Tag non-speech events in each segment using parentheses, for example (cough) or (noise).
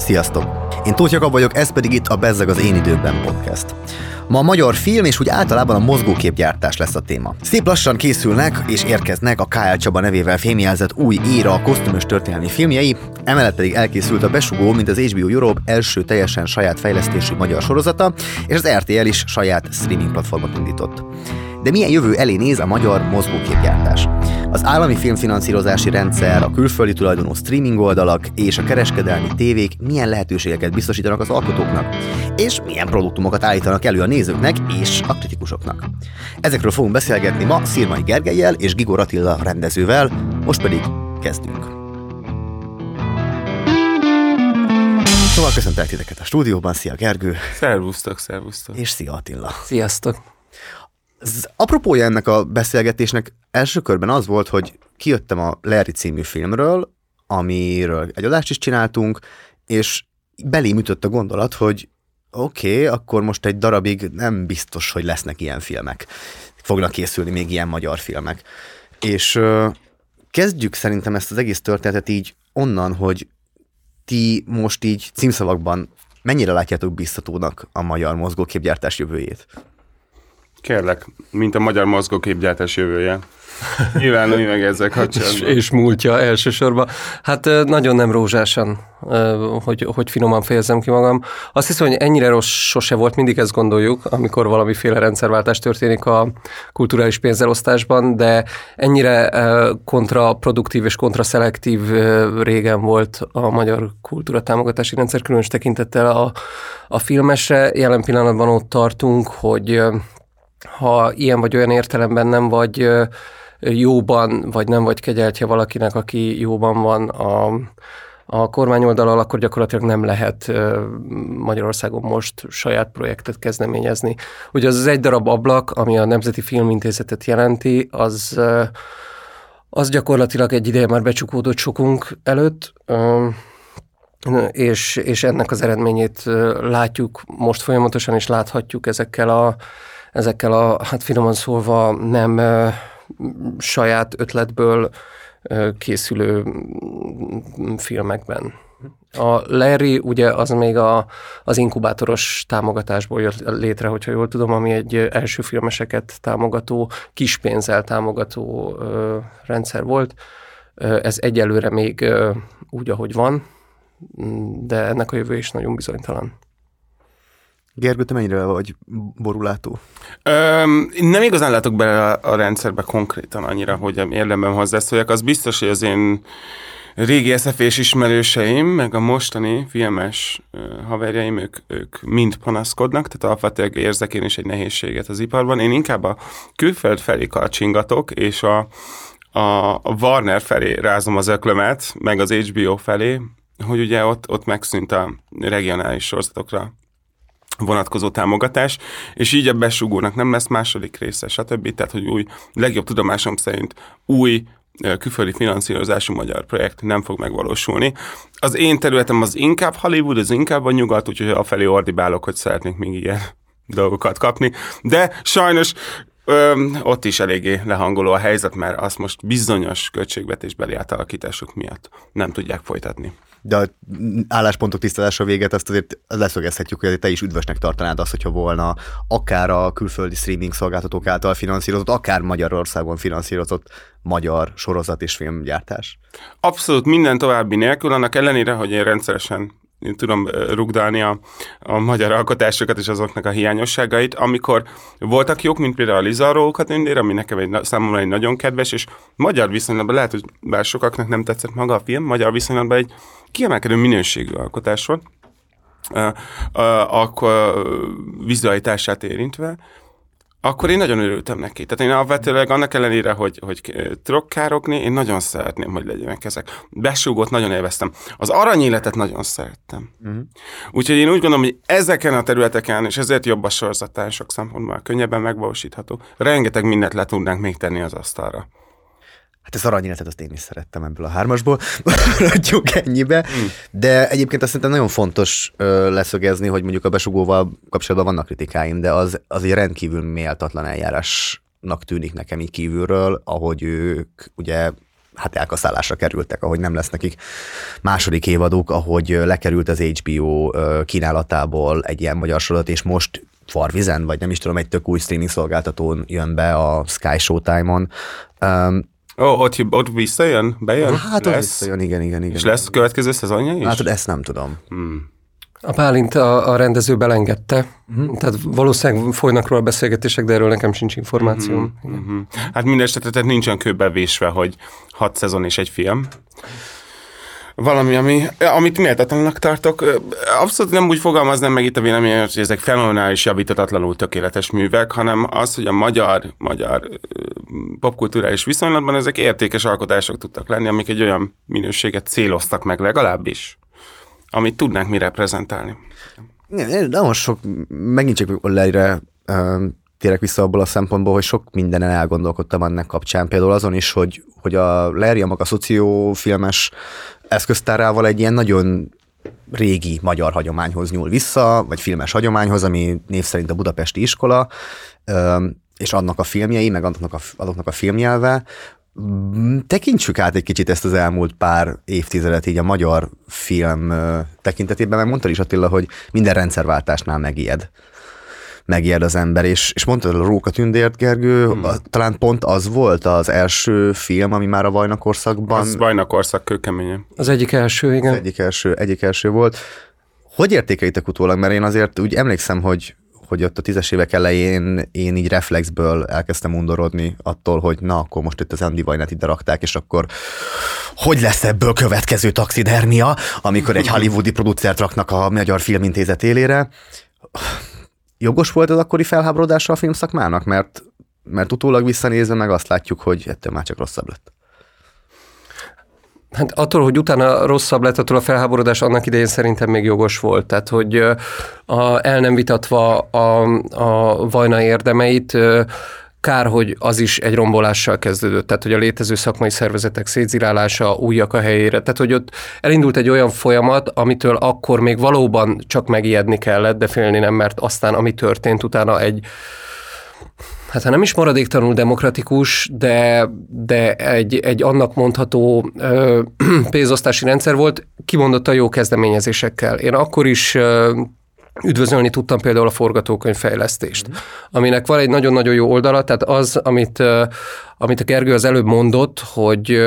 Sziasztok! Én Tóth Jakab vagyok, ez pedig itt a Bezzeg az én időben podcast. Ma a magyar film és úgy általában a mozgóképgyártás lesz a téma. Szép lassan készülnek és érkeznek a K.L. Csaba nevével fémjelzett új éra a kosztümös történelmi filmjei, emellett pedig elkészült a Besugó, mint az HBO Europe első teljesen saját fejlesztésű magyar sorozata, és az RTL is saját streaming platformot indított. De milyen jövő elé néz a magyar mozgóképgyártás? Az állami filmfinanszírozási rendszer, a külföldi tulajdonú streaming oldalak és a kereskedelmi tévék milyen lehetőségeket biztosítanak az alkotóknak, és milyen produktumokat állítanak elő a nézőknek és a kritikusoknak. Ezekről fogunk beszélgetni ma Szirmai Gergelyel és Gigor Attila rendezővel, most pedig kezdünk. Szóval köszöntelek titeket a stúdióban, szia Gergő! Szervusztok, szervusztok! És szia Attila! Sziasztok! Az apropója ennek a beszélgetésnek első körben az volt, hogy kijöttem a Larry című filmről, amiről egy adást is csináltunk, és belém ütött a gondolat, hogy oké, okay, akkor most egy darabig nem biztos, hogy lesznek ilyen filmek. Fognak készülni még ilyen magyar filmek. És uh, kezdjük szerintem ezt az egész történetet így onnan, hogy ti most így címszavakban mennyire látjátok biztatónak a magyar mozgóképgyártás jövőjét? Kérlek, mint a magyar mozgóképgyártás jövője. Nyilvánulj meg ezzel kapcsolatban. és, és múltja elsősorban. Hát nagyon nem rózsásan, hogy, hogy finoman fejezem ki magam. Azt hiszem, hogy ennyire rossz sose volt, mindig ezt gondoljuk, amikor valamiféle rendszerváltás történik a kulturális pénzelosztásban, de ennyire kontraproduktív és kontraszelektív régen volt a magyar kultúra támogatási rendszer, különös tekintettel a, a filmesre. Jelen pillanatban ott tartunk, hogy ha ilyen vagy olyan értelemben nem vagy jóban, vagy nem vagy kegyeltje valakinek, aki jóban van a, a kormányoldalal, akkor gyakorlatilag nem lehet Magyarországon most saját projektet kezdeményezni. Ugye az az egy darab ablak, ami a Nemzeti Filmintézetet jelenti, az, az gyakorlatilag egy ideje már becsukódott sokunk előtt, és, és ennek az eredményét látjuk most folyamatosan, és láthatjuk ezekkel a ezekkel a, hát finoman szólva nem saját ötletből készülő filmekben. A Larry ugye az még a, az inkubátoros támogatásból jött létre, hogyha jól tudom, ami egy első filmeseket támogató, kispénzzel támogató ö, rendszer volt. Ez egyelőre még ö, úgy, ahogy van, de ennek a jövő is nagyon bizonytalan. Gergő, te mennyire vagy borulátó? Öm, nem igazán látok bele a, rendszerbe konkrétan annyira, hogy érdemben hozzászóljak. Az biztos, hogy az én régi szf ismerőseim, meg a mostani filmes haverjaim, ők, ők mind panaszkodnak, tehát alapvetően érzek én is egy nehézséget az iparban. Én inkább a külföld felé kacsingatok, és a, a Warner felé rázom az öklömet, meg az HBO felé, hogy ugye ott, ott megszűnt a regionális sorozatokra vonatkozó támogatás, és így a besugónak nem lesz második része, stb. Tehát, hogy új, legjobb tudomásom szerint új külföldi finanszírozású magyar projekt nem fog megvalósulni. Az én területem az inkább Hollywood, az inkább a nyugat, úgyhogy a felé ordibálok, hogy szeretnék még ilyen (laughs) dolgokat kapni. De sajnos Ö, ott is eléggé lehangoló a helyzet, mert azt most bizonyos költségvetésbeli átalakítások miatt nem tudják folytatni de a álláspontok tisztázása véget azt azért leszögezhetjük, hogy te is üdvösnek tartanád azt, hogyha volna akár a külföldi streaming szolgáltatók által finanszírozott, akár Magyarországon finanszírozott magyar sorozat és filmgyártás. Abszolút minden további nélkül, annak ellenére, hogy én rendszeresen én tudom rugdalni a, a magyar alkotásokat és azoknak a hiányosságait, amikor voltak jók, mint például a Lizarro Katindér, ami nekem egy, számomra egy nagyon kedves, és magyar viszonylatban lehet, hogy bár sokaknak nem tetszett maga a film, magyar viszonylatban egy kiemelkedő minőségű alkotás volt, akkor vizualitását érintve, akkor én nagyon örültem neki. Tehát én alapvetőleg annak ellenére, hogy, hogy trokkárokni, én nagyon szeretném, hogy legyenek ezek. Besúgott nagyon élveztem. Az aranyéletet nagyon szerettem. Uh-huh. Úgyhogy én úgy gondolom, hogy ezeken a területeken, és ezért jobb a sorozatán sok szempontból könnyebben megvalósítható, rengeteg mindent le tudnánk még tenni az asztalra. Hát ez aranyéletet azt én is szerettem ebből a hármasból, (laughs) maradjunk ennyibe. Mm. De egyébként azt szerintem nagyon fontos ö, leszögezni, hogy mondjuk a besugóval kapcsolatban vannak kritikáim, de az, az egy rendkívül méltatlan eljárásnak tűnik nekem így kívülről, ahogy ők ugye hát elkaszálásra kerültek, ahogy nem lesz nekik második évaduk, ahogy lekerült az HBO kínálatából egy ilyen magyar sorozat, és most Farvizen, vagy nem is tudom, egy tök új streaming szolgáltatón jön be a Sky Showtime-on. Um, Ó, oh, ott, ott visszajön? Bejön? Hát lesz. ott visszajön, igen, igen, igen. És lesz a következő szezonja is? Hát ezt nem tudom. Hmm. A Pálint a, a rendező belengedte, uh-huh. tehát valószínűleg folynak róla beszélgetések, de erről nekem sincs információm. Uh-huh. Uh-huh. Hát minden esetre tehát nincsen kőbevésve, hogy hat szezon és egy film valami, ami, amit méltatlanak tartok. Abszolút nem úgy fogalmaznám meg itt a véleményem, hogy ezek fenomenális, javítatatlanul tökéletes művek, hanem az, hogy a magyar, magyar popkulturális viszonylatban ezek értékes alkotások tudtak lenni, amik egy olyan minőséget céloztak meg legalábbis, amit tudnánk mi reprezentálni. De most sok, megint csak leire térek vissza abból a szempontból, hogy sok mindenen elgondolkodtam ennek kapcsán. Például azon is, hogy, hogy a Lerja maga szociófilmes eszköztárával egy ilyen nagyon régi magyar hagyományhoz nyúl vissza, vagy filmes hagyományhoz, ami név szerint a Budapesti Iskola, és annak a filmjei, meg annak a, azoknak a filmnyelve, tekintsük át egy kicsit ezt az elmúlt pár évtizedet így a magyar film tekintetében, mert mondtad is Attila, hogy minden rendszerváltásnál megijed megijed az ember, és, és mondtad a Róka Tündért, Gergő, hmm. talán pont az volt az első film, ami már a Vajnakorszakban... Az Vajnakorszak kőkeménye. Az egyik első, igen. Az egyik első, egyik első volt. Hogy értékelitek utólag? Mert én azért úgy emlékszem, hogy hogy ott a tízes évek elején én így reflexből elkezdtem undorodni attól, hogy na, akkor most itt az Andy Vajnát ide rakták, és akkor hogy lesz ebből következő taxidermia, amikor egy (laughs) hollywoodi producert raknak a Magyar Filmintézet élére jogos volt az akkori felháborodása a filmszakmának? Mert, mert utólag visszanézve meg azt látjuk, hogy ettől már csak rosszabb lett. Hát attól, hogy utána rosszabb lett, attól a felháborodás annak idején szerintem még jogos volt. Tehát, hogy a, el nem vitatva a, a vajna érdemeit, Kár, hogy az is egy rombolással kezdődött, tehát hogy a létező szakmai szervezetek szétzirálása, újak a helyére, tehát hogy ott elindult egy olyan folyamat, amitől akkor még valóban csak megijedni kellett, de félni nem, mert aztán ami történt utána egy hát ha nem is maradéktalanul demokratikus, de, de egy, egy annak mondható ö, (clears throat) pénzosztási rendszer volt, kimondottan jó kezdeményezésekkel. Én akkor is ö, üdvözölni tudtam például a forgatókönyvfejlesztést, mm. aminek van egy nagyon-nagyon jó oldala, tehát az, amit amit a Gergő az előbb mondott, hogy,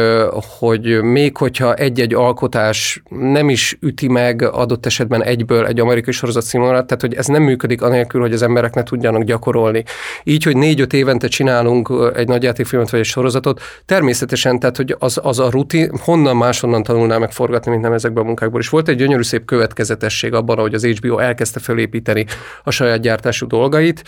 hogy még hogyha egy-egy alkotás nem is üti meg adott esetben egyből egy amerikai sorozat színvonalat, tehát hogy ez nem működik anélkül, hogy az emberek ne tudjanak gyakorolni. Így, hogy négy-öt évente csinálunk egy nagyjátékfilmet vagy egy sorozatot, természetesen, tehát hogy az, az a rutin, honnan máshonnan tanulná meg forgatni, mint nem ezekben a munkákból. is volt egy gyönyörű szép következetesség abban, hogy az HBO elkezdte felépíteni a saját gyártású dolgait.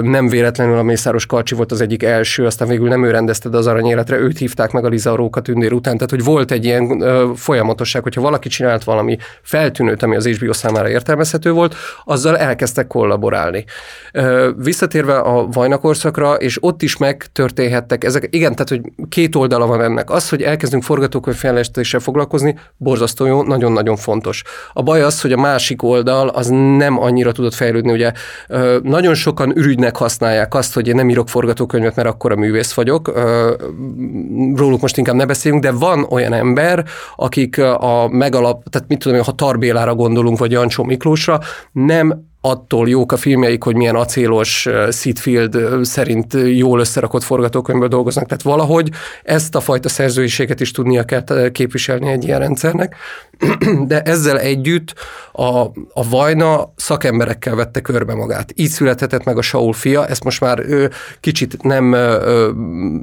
Nem véletlenül a Mészáros Karcsi volt az egyik első, aztán végül nem ő rendezte az aranyéletre, őt hívták meg a Liza Róka tündér után, tehát hogy volt egy ilyen ö, folyamatosság, hogyha valaki csinált valami feltűnőt, ami az HBO számára értelmezhető volt, azzal elkezdtek kollaborálni. Ö, visszatérve a vajnakorszakra, és ott is megtörténhettek ezek, igen, tehát hogy két oldala van ennek. Az, hogy elkezdünk forgatókönyvfejlesztéssel foglalkozni, borzasztó jó, nagyon-nagyon fontos. A baj az, hogy a másik oldal az nem annyira tudott fejlődni, ugye ö, nagyon sokan ürügynek használják azt, hogy én nem írok forgatókönyvet, mert akkor a művész vagyok, vagyok, róluk most inkább ne beszéljünk, de van olyan ember, akik a megalap, tehát mit tudom, ha Tarbélára gondolunk, vagy Jancsó Miklósra, nem attól jók a filmjeik, hogy milyen acélos Seedfield szerint jól összerakott forgatókönyvből dolgoznak. Tehát valahogy ezt a fajta szerzőiséget is tudnia kell képviselni egy ilyen rendszernek. (clears throat) De ezzel együtt a, a Vajna szakemberekkel vette körbe magát. Így születhetett meg a Saul fia, ezt most már ő kicsit nem,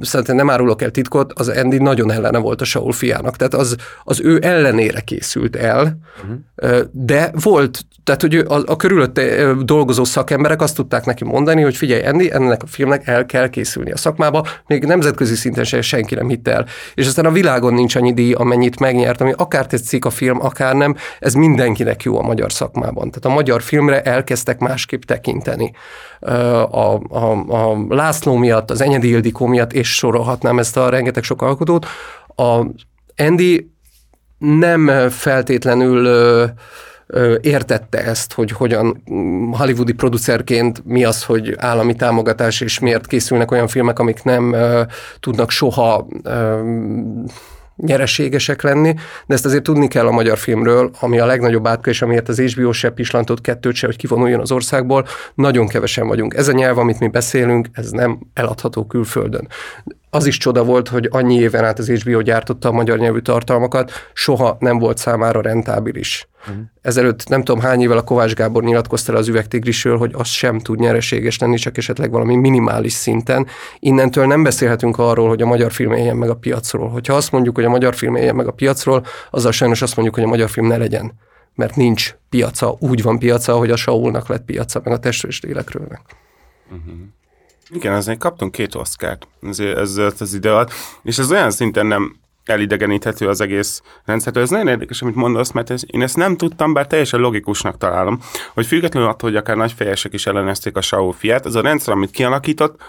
szerintem nem árulok el titkot, az Andy nagyon ellene volt a Saul fiának. Tehát az, az ő ellenére készült el, uh-huh. de volt, tehát hogy a, a körülötte dolgozó szakemberek azt tudták neki mondani, hogy figyelj, Andy, ennek a filmnek el kell készülni a szakmába, még nemzetközi szinten se senki nem hitt el. És aztán a világon nincs annyi díj, amennyit megnyert, ami akár tetszik a film, akár nem, ez mindenkinek jó a magyar szakmában. Tehát a magyar filmre elkezdtek másképp tekinteni. A, a, a László miatt, az Enyedi Ildikó miatt, és sorolhatnám ezt a rengeteg sok alkotót. A Andy nem feltétlenül értette ezt, hogy hogyan mm, hollywoodi producerként mi az, hogy állami támogatás, és miért készülnek olyan filmek, amik nem tudnak soha nyereségesek lenni, de ezt azért tudni kell a magyar filmről, ami a legnagyobb és amiért az HBO se pislantott kettőt se, hogy kivonuljon az országból, nagyon kevesen vagyunk. Ez a nyelv, amit mi beszélünk, ez nem eladható külföldön az is csoda volt, hogy annyi éven át az HBO gyártotta a magyar nyelvű tartalmakat, soha nem volt számára rentábilis. Uh-huh. Ezelőtt nem tudom hány évvel a Kovács Gábor nyilatkozta az üvegtigrisről, hogy az sem tud nyereséges lenni, csak esetleg valami minimális szinten. Innentől nem beszélhetünk arról, hogy a magyar film éljen meg a piacról. Hogyha azt mondjuk, hogy a magyar film éljen meg a piacról, azzal sajnos azt mondjuk, hogy a magyar film ne legyen. Mert nincs piaca, úgy van piaca, hogy a Saulnak lett piaca, meg a lélekről. Uh-huh. Igen, azért kaptunk két oszkárt ezért ez az idő alatt, és ez olyan szinten nem elidegeníthető az egész rendszertől. Ez nagyon érdekes, amit mondasz, mert ez, én ezt nem tudtam, bár teljesen logikusnak találom, hogy függetlenül attól, hogy akár nagyfejesek is ellenezték a Saul fiát, az a rendszer, amit kialakított,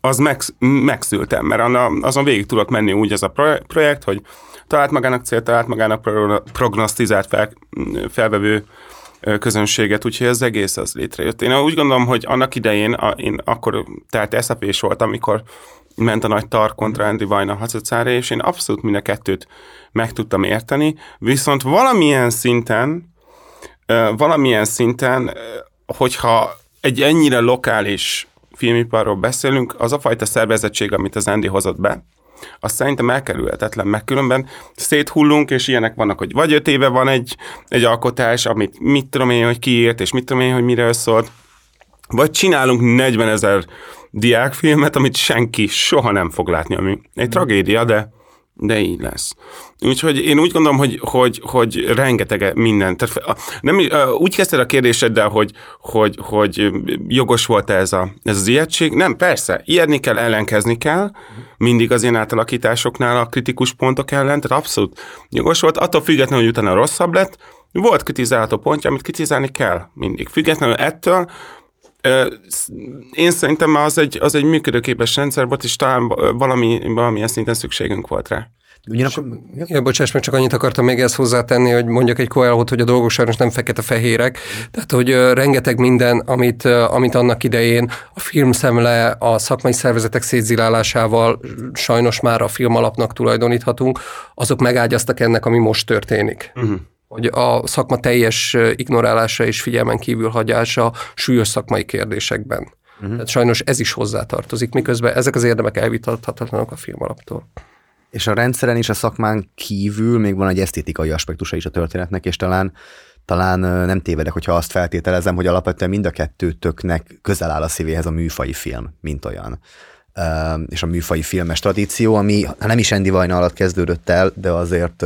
az megsz, megszültem, mert azon végig tudott menni úgy ez a projekt, hogy talált magának célt, talált magának prognosztizált fel, felvevő közönséget, úgyhogy ez egész az létrejött. Én úgy gondolom, hogy annak idején, a, én akkor, tehát szap voltam, amikor ment a nagy tar kontra Andy Vajna hacacára, és én abszolút mind a kettőt meg tudtam érteni, viszont valamilyen szinten, valamilyen szinten, hogyha egy ennyire lokális filmiparról beszélünk, az a fajta szervezettség, amit az Andy hozott be, az szerintem elkerülhetetlen, meg különben széthullunk, és ilyenek vannak, hogy vagy öt éve van egy, egy alkotás, amit mit tudom én, hogy kiírt, és mit tudom én, hogy mire szólt, vagy csinálunk 40 ezer diákfilmet, amit senki soha nem fog látni, ami egy tragédia, de de így lesz. Úgyhogy én úgy gondolom, hogy, hogy, hogy rengeteg minden. Tehát nem, úgy kezdted a kérdéseddel, hogy, hogy, hogy jogos volt ez, a, ez az ijegység. Nem, persze, ijedni kell, ellenkezni kell, mindig az ilyen átalakításoknál a kritikus pontok ellen, tehát abszolút jogos volt. Attól függetlenül, hogy utána rosszabb lett, volt kritizálható pontja, amit kritizálni kell mindig. Függetlenül ettől, én szerintem az egy, az egy működőképes rendszer volt, és talán valami, valamilyen szinten szükségünk volt rá. Ugyanakkor... Ja, bocsáss meg, csak annyit akartam még ezt hozzátenni, hogy mondjak egy koelhot, hogy a dolgok sajnos nem fekete-fehérek. Tehát, hogy rengeteg minden, amit, amit annak idején a filmszemle, a szakmai szervezetek szétzilálásával sajnos már a film alapnak tulajdoníthatunk, azok megágyaztak ennek, ami most történik. Uh-huh hogy a szakma teljes ignorálása és figyelmen kívül hagyása súlyos szakmai kérdésekben. Uh-huh. Tehát sajnos ez is hozzátartozik, miközben ezek az érdemek elvitathatatlanok a film alaptól. És a rendszeren és a szakmán kívül még van egy esztétikai aspektusa is a történetnek, és talán talán nem tévedek, hogyha azt feltételezem, hogy alapvetően mind a kettőtöknek közel áll a szívéhez a műfai film, mint olyan és a műfai filmes tradíció, ami nem is Andy Vajna alatt kezdődött el, de azért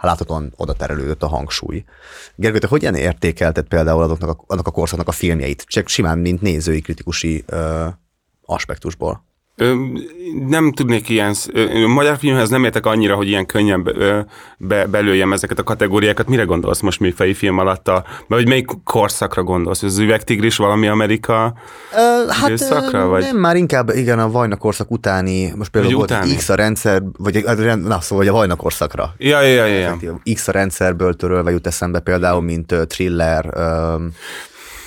láthatóan oda terelődött a hangsúly. Gergő, te hogyan értékelted például azoknak a, annak a korszaknak a filmjeit? Csak simán, mint nézői, kritikusi aspektusból. Ö, nem tudnék ilyen, ö, magyar filmhez nem értek annyira, hogy ilyen könnyen be, be, belőjem ezeket a kategóriákat. Mire gondolsz most műfei film alatt? A, vagy melyik korszakra gondolsz? Az üvegtigris valami Amerika ö, hát időszakra? Vagy? Nem, már inkább igen a Vajna korszak utáni, most például volt utáni. X a rendszer, vagy na, szóval a Vajna korszakra. Ja, ja, ja, ja. X a rendszerből törölve jut eszembe például, mint uh, thriller,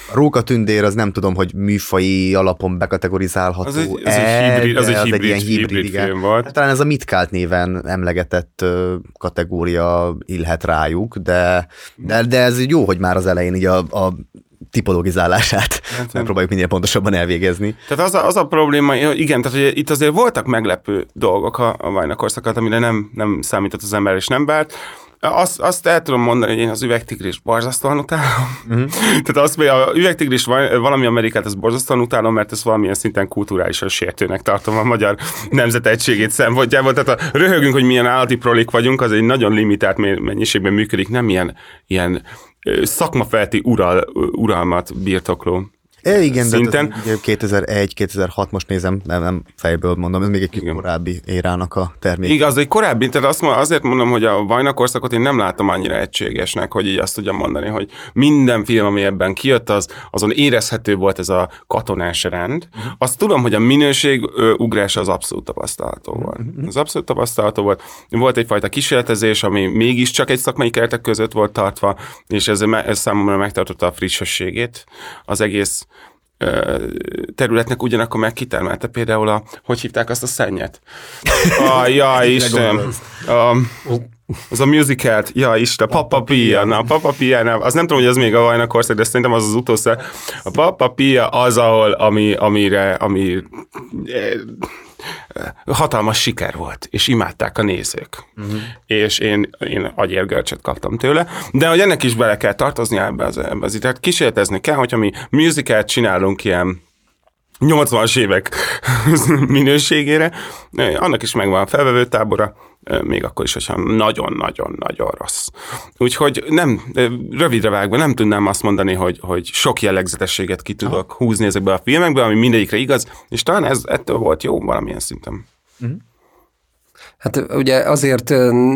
uh, Rókatündér az nem tudom, hogy műfai alapon bekategorizálható. Az egy, az egy hibrid, az egy hibrid, egy ilyen hibrid, hibrid igen. film volt. Hát, talán ez a Mitkált néven emlegetett kategória illhet rájuk, de, de, de ez jó, hogy már az elején így a, a tipologizálását hát, (laughs) megpróbáljuk minél pontosabban elvégezni. Tehát az a, az a probléma, igen, tehát hogy itt azért voltak meglepő dolgok a, a vajnakorszakat, amire nem, nem számított az ember és nem várt. Azt, azt el tudom mondani, hogy én az üvegtigris borzasztóan utálom. Uh-huh. (laughs) Tehát azt, hogy a üvegtigris valami Amerikát, az borzasztóan utálom, mert ez valamilyen szinten kulturálisan sértőnek tartom a magyar nemzet egységét szempontjából. Tehát a röhögünk, hogy milyen állati prolik vagyunk, az egy nagyon limitált mennyiségben működik, nem ilyen, ilyen szakmafelti ural, uralmat birtokló É, igen, szinten. de 2001-2006, most nézem, nem, nem fejből mondom, ez még egy Igen. korábbi érának a termék. Igaz, egy korábbi, tehát azt, azért mondom, hogy a vajnakorszakot én nem látom annyira egységesnek, hogy így azt tudjam mondani, hogy minden film, ami ebben kijött, az, azon érezhető volt ez a katonás rend. Azt tudom, hogy a minőség ö, ugrása az abszolút tapasztalható volt. Az abszolút tapasztalható volt. Volt egyfajta kísérletezés, ami mégiscsak egy szakmai keretek között volt tartva, és ez, ez számomra megtartotta a frissességét. Az egész területnek ugyanakkor meg kitermelte például a, hogy hívták azt a szennyet? A, ja, (laughs) Isten. A, az a musicalt, ja Isten, Papa Pia, na Papa Pia, nem, az nem tudom, hogy az még a Vajnakorszak, de szerintem az az utolsó. A Papa Pia az, ahol, ami, amire, ami hatalmas siker volt, és imádták a nézők. Uh-huh. És én, én agyérgörcsöt kaptam tőle, de hogy ennek is bele kell tartozni ebbe az, ebbe az tehát kísérletezni kell, hogyha mi musicalt csinálunk ilyen 80-as évek (laughs) minőségére, annak is megvan felvevő tábora, még akkor is, hogyha nagyon-nagyon-nagyon rossz. Úgyhogy nem, rövidre vágva nem tudnám azt mondani, hogy, hogy sok jellegzetességet ki tudok húzni ezekbe a filmekbe, ami mindegyikre igaz, és talán ez ettől volt jó valamilyen szinten. Hát ugye azért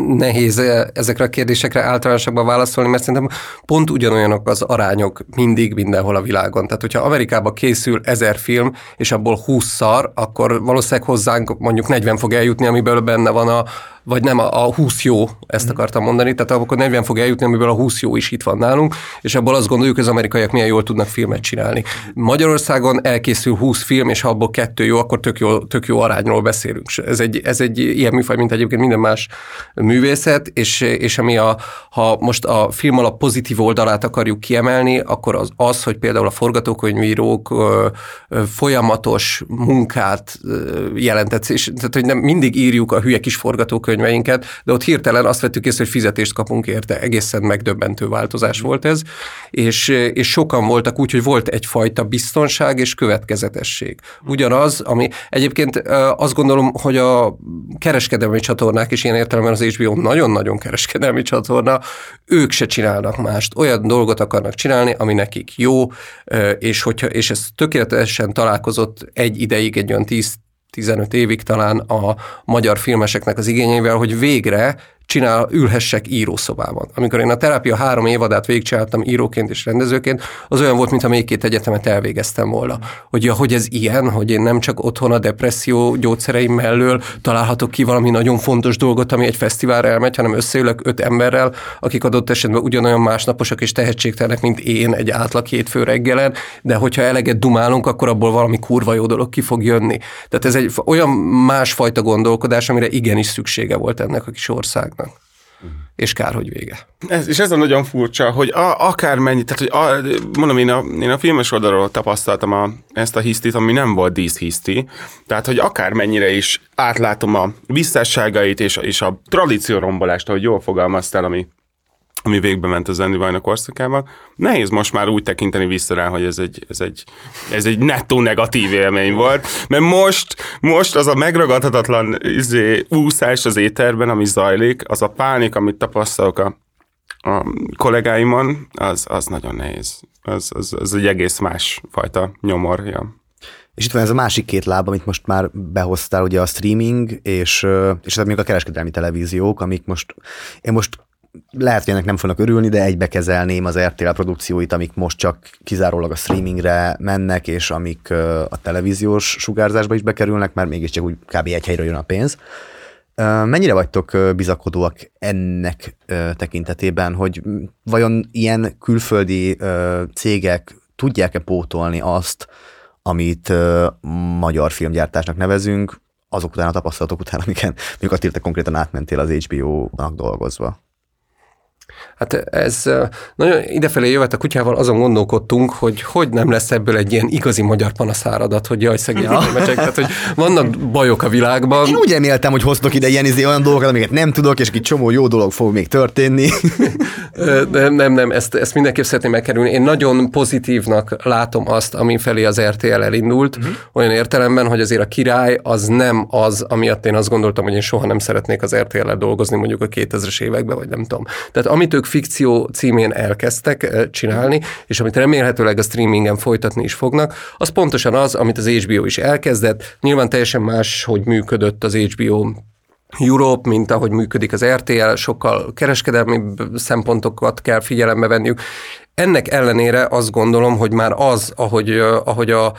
nehéz ezekre a kérdésekre általánosabban válaszolni, mert szerintem pont ugyanolyanok az arányok mindig mindenhol a világon. Tehát, hogyha Amerikában készül ezer film, és abból 20 szar, akkor valószínűleg hozzánk mondjuk 40 fog eljutni, amiből benne van a, vagy nem, a, a 20 jó, ezt akartam mondani, tehát akkor 40 fog eljutni, amiből a 20 jó is itt van nálunk, és abból azt gondoljuk, hogy az amerikaiak milyen jól tudnak filmet csinálni. Magyarországon elkészül 20 film, és ha abból kettő jó, akkor tök jó, tök jó arányról beszélünk. Ez egy, ez egy ilyen műfaj, mint egyébként minden más művészet, és, és ami a, ha most a film alap pozitív oldalát akarjuk kiemelni, akkor az, az hogy például a forgatókönyvírók ö, ö, folyamatos munkát ö, jelentett, és tehát, hogy nem mindig írjuk a hülye kis forgatókönyveinket, de ott hirtelen azt vettük észre, hogy fizetést kapunk érte. Egészen megdöbbentő változás volt ez, és, és sokan voltak úgy, hogy volt egyfajta biztonság és következetesség. Ugyanaz, ami egyébként azt gondolom, hogy a kereskedelmi csatornák is ilyen értelemben az HBO nagyon-nagyon kereskedelmi csatorna, ők se csinálnak mást. Olyan dolgot akarnak csinálni, ami nekik jó, és, hogyha, és ez tökéletesen találkozott egy ideig, egy olyan 10 15 évig talán a magyar filmeseknek az igényeivel, hogy végre csinál, ülhessek írószobában. Amikor én a terápia három évadát végigcsináltam íróként és rendezőként, az olyan volt, mintha még két egyetemet elvégeztem volna. Hogy, ja, hogy ez ilyen, hogy én nem csak otthon a depresszió gyógyszereim mellől találhatok ki valami nagyon fontos dolgot, ami egy fesztiválra elmegy, hanem összeülök öt emberrel, akik adott esetben ugyanolyan másnaposak és tehetségtelenek, mint én egy átlag hétfő reggelen, de hogyha eleget dumálunk, akkor abból valami kurva jó dolog ki fog jönni. Tehát ez egy olyan másfajta gondolkodás, amire igenis szüksége volt ennek a kis országnak. És kár, hogy vége. Ez, és ez a nagyon furcsa, hogy a, akármennyi, tehát hogy a, mondom, én a, én a filmes oldalról tapasztaltam a, ezt a hisztit, ami nem volt díszhiszti, tehát hogy akármennyire is átlátom a visszásságait és, és a tradíció rombolást, ahogy jól fogalmaztál, ami, ami végbe ment az Zenni Vajna korszakában. Nehéz most már úgy tekinteni vissza rá, hogy ez egy, ez egy, ez egy nettó negatív élmény volt, mert most, most az a megragadhatatlan izé, úszás az éterben, ami zajlik, az a pánik, amit tapasztalok a, a kollégáimon, az, az nagyon nehéz. Az, az, az egy egész más fajta nyomor. Ja. És itt van ez a másik két láb, amit most már behoztál, ugye a streaming, és, és ez még a kereskedelmi televíziók, amik most, én most lehet, hogy ennek nem fognak örülni, de egybekezelném az RTL produkcióit, amik most csak kizárólag a streamingre mennek, és amik a televíziós sugárzásba is bekerülnek, mert mégiscsak úgy kb. egy helyről jön a pénz. Mennyire vagytok bizakodóak ennek tekintetében, hogy vajon ilyen külföldi cégek tudják-e pótolni azt, amit magyar filmgyártásnak nevezünk, azok után a tapasztalatok után, amiken mondjuk Attila, konkrétan átmentél az HBO-nak dolgozva? Hát ez nagyon idefelé jövet a kutyával, azon gondolkodtunk, hogy hogy nem lesz ebből egy ilyen igazi magyar panaszáradat, hogy jaj, szegény ja. tehát hogy vannak bajok a világban. Én úgy reméltem, hogy hoztok ide ilyen izé olyan dolgokat, amiket nem tudok, és egy csomó jó dolog fog még történni. (laughs) Nem, nem, nem, ezt, ezt mindenképp szeretném megkerülni. Én nagyon pozitívnak látom azt, ami felé az RTL elindult, uh-huh. olyan értelemben, hogy azért a király az nem az, amiatt én azt gondoltam, hogy én soha nem szeretnék az RTL-el dolgozni mondjuk a 2000-es években, vagy nem tudom. Tehát amit ők fikció címén elkezdtek csinálni, és amit remélhetőleg a streamingen folytatni is fognak, az pontosan az, amit az HBO is elkezdett. Nyilván teljesen más, hogy működött az HBO Europe, mint ahogy működik az RTL, sokkal kereskedelmi szempontokat kell figyelembe venniük. Ennek ellenére azt gondolom, hogy már az, ahogy, ahogy a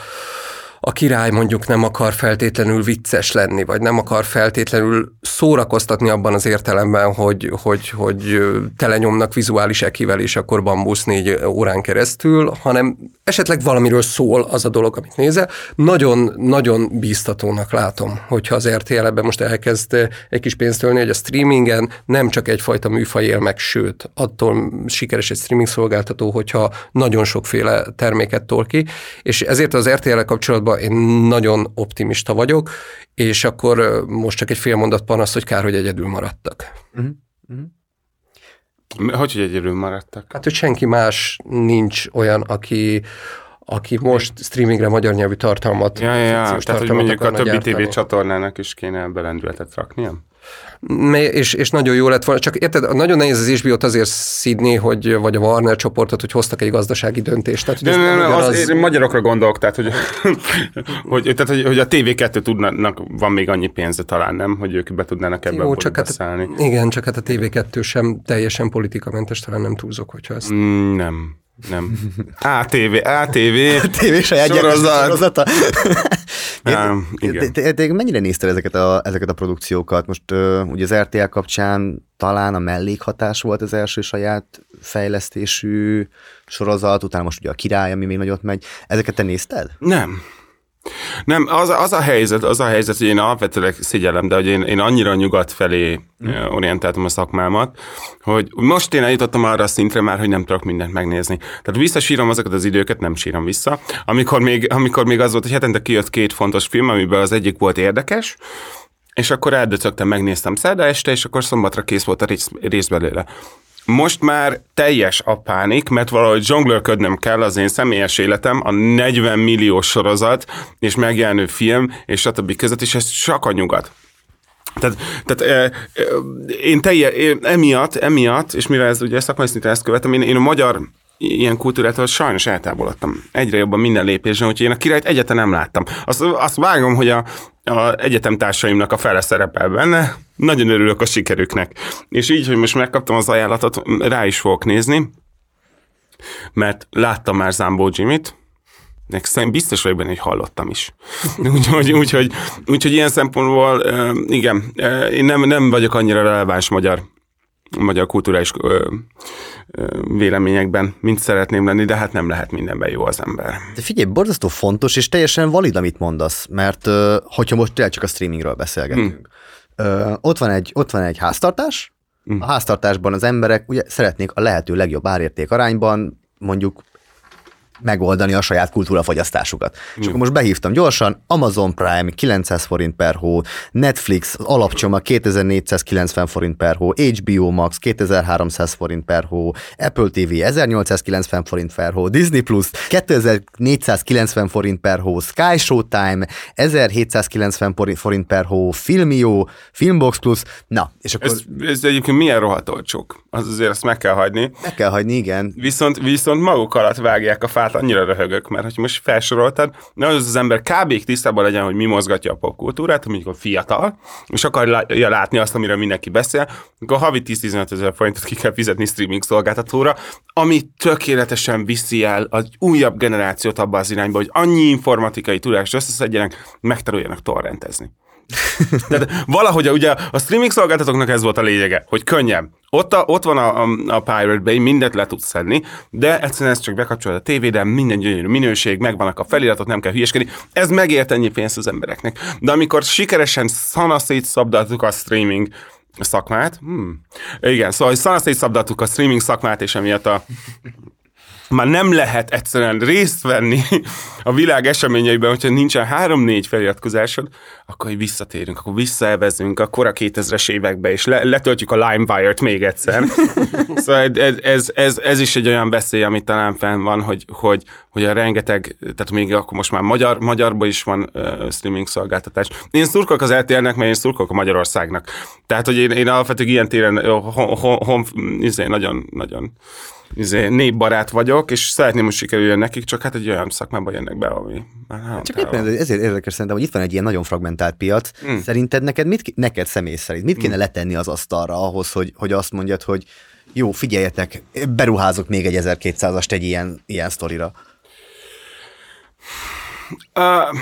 a király mondjuk nem akar feltétlenül vicces lenni, vagy nem akar feltétlenül szórakoztatni abban az értelemben, hogy, hogy, hogy telenyomnak vizuális ekivel, és akkor bambusz négy órán keresztül, hanem esetleg valamiről szól az a dolog, amit nézel. Nagyon, nagyon bíztatónak látom, hogyha az RTL ebben most elkezd egy kis pénzt ölni, hogy a streamingen nem csak egyfajta műfaj él meg, sőt, attól sikeres egy streaming szolgáltató, hogyha nagyon sokféle terméket tol ki, és ezért az RTL kapcsolatban én nagyon optimista vagyok, és akkor most csak egy fél mondat panasz, hogy kár, hogy egyedül maradtak. Uh-huh. Uh-huh. Hogy, hogy egyedül maradtak? Hát, hogy senki más nincs olyan, aki, aki most streamingre magyar nyelvű tartalmat, ja, ja, ja. Tehát, hogy mondjuk a többi TV csatornának is kéne belendületet raknia? És, és nagyon jó lett volna. Csak érted, nagyon nehéz az HBO-t azért szidni, hogy, vagy a Warner csoportot, hogy hoztak egy gazdasági döntést. Tehát, hogy de, nem, nem, az, az... Én magyarokra gondolok, tehát hogy, (laughs) hogy, tehát, hogy, hogy a TV2 tudnak, van még annyi pénze talán, nem? Hogy ők be tudnának ebben jó, csak hát, Igen, csak hát a TV2 sem teljesen politikamentes, talán nem túlzok, hogyha ezt... Mm, nem. Nem. ATV, ATV. TV saját sorozat. sorozata. Um, te, te, mennyire nézted ezeket a, ezeket a produkciókat? Most ugye az RTL kapcsán talán a mellékhatás volt az első saját fejlesztésű sorozat, utána most ugye a király, ami még nagyot megy. Ezeket te nézted? Nem. Nem, az, az a helyzet, az a helyzet, hogy én alapvetően szégyellem, de hogy én, én annyira nyugat felé mm. orientáltam a szakmámat, hogy most én eljutottam arra a szintre már, hogy nem tudok mindent megnézni. Tehát visszasírom azokat az időket, nem sírom vissza. Amikor még, amikor még az volt, hogy hetente kijött két fontos film, amiben az egyik volt érdekes, és akkor eldöcögtem, megnéztem szerda este, és akkor szombatra kész volt a rész, rész belőle. Most már teljes a pánik, mert valahogy zsonglőrködnöm kell az én személyes életem, a 40 millió sorozat, és megjelenő film, és stb. között, és ez csak a nyugat. Tehát, tehát e, e, én, telje, emiatt, emiatt, és mivel ez ugye szakmai szinten ezt követem, én, én a magyar ilyen kultúrától sajnos eltávolodtam. Egyre jobban minden lépésben, hogy én a királyt egyetlen nem láttam. Azt, azt vágom, hogy a, a egyetemtársaimnak a fele szerepel benne, nagyon örülök a sikerüknek. És így, hogy most megkaptam az ajánlatot, rá is fogok nézni, mert láttam már Zambó Jimmy-t, biztos vagyok benne, hogy hallottam is. (laughs) Úgyhogy úgy, úgy, úgy, ilyen szempontból, igen, én nem, nem vagyok annyira releváns magyar, magyar kulturális véleményekben, mint szeretném lenni, de hát nem lehet mindenben jó az ember. De figyelj, borzasztó fontos, és teljesen valid, amit mondasz, mert hogyha most tényleg csak a streamingről beszélgetünk. Hmm. Ott, van egy, ott van egy háztartás, hmm. a háztartásban az emberek ugye szeretnék a lehető legjobb árérték arányban mondjuk megoldani a saját kultúrafogyasztásukat. Mm. És akkor most behívtam gyorsan, Amazon Prime 900 forint per hó, Netflix alapcsomag 2490 forint per hó, HBO Max 2300 forint per hó, Apple TV 1890 forint per hó, Disney Plus 2490 forint per hó, Sky Showtime 1790 forint per hó, Filmio, Filmbox Plus, na, és akkor... Ez, ez egyébként milyen rohadt olcsók? Az azért ezt meg kell hagyni. Meg kell hagyni, igen. Viszont, viszont maguk alatt vágják a fát hát annyira röhögök, mert hogy most felsoroltad, az az ember kb. tisztában legyen, hogy mi mozgatja a popkultúrát, amikor fiatal, és akarja látni azt, amire mindenki beszél, akkor havi 10-15 ezer forintot ki kell fizetni streaming szolgáltatóra, ami tökéletesen viszi el az újabb generációt abba az irányba, hogy annyi informatikai tudást összeszedjenek, megtanuljanak torrentezni. (laughs) Tehát valahogy ugye a streaming szolgáltatóknak ez volt a lényege, hogy könnyen. Ott, a, ott van a, a, Pirate Bay, mindent le tudsz szedni, de egyszerűen ezt csak bekapcsolod a tévéde, minden gyönyörű minőség, megvannak a feliratok, nem kell hülyeskedni. Ez megért ennyi pénzt az embereknek. De amikor sikeresen szanaszét szabdaltuk a streaming szakmát, hmm, igen, szóval szanaszét szabdaltuk a streaming szakmát, és emiatt a már nem lehet egyszerűen részt venni a világ eseményeiben, hogyha nincsen három-négy feliratkozásod, akkor hogy visszatérünk, akkor visszaevezünk a kora 2000-es évekbe, és le, letöltjük a LimeWire-t még egyszer. (laughs) szóval ez, ez, ez, ez, is egy olyan veszély, ami talán fenn van, hogy, hogy, hogy a rengeteg, tehát még akkor most már magyar, magyarban is van uh, streaming szolgáltatás. Én szurkolok az RTL-nek, mert én szurkolok a Magyarországnak. Tehát, hogy én, én alapvetően ilyen téren hon, hon, hon, izé, nagyon, nagyon izé, népbarát vagyok, és szeretném, hogy sikerüljön nekik, csak hát egy olyan szakmában jönnek be, ami már Csak éppen ezért érdekes szerintem, hogy itt van egy ilyen nagyon fragmentált piac. Mm. Szerinted neked, mit, neked személy szerint, mit kéne mm. letenni az asztalra ahhoz, hogy, hogy azt mondjad, hogy jó, figyeljetek, beruházok még egy 1200-ast egy ilyen, ilyen sztorira? Uh,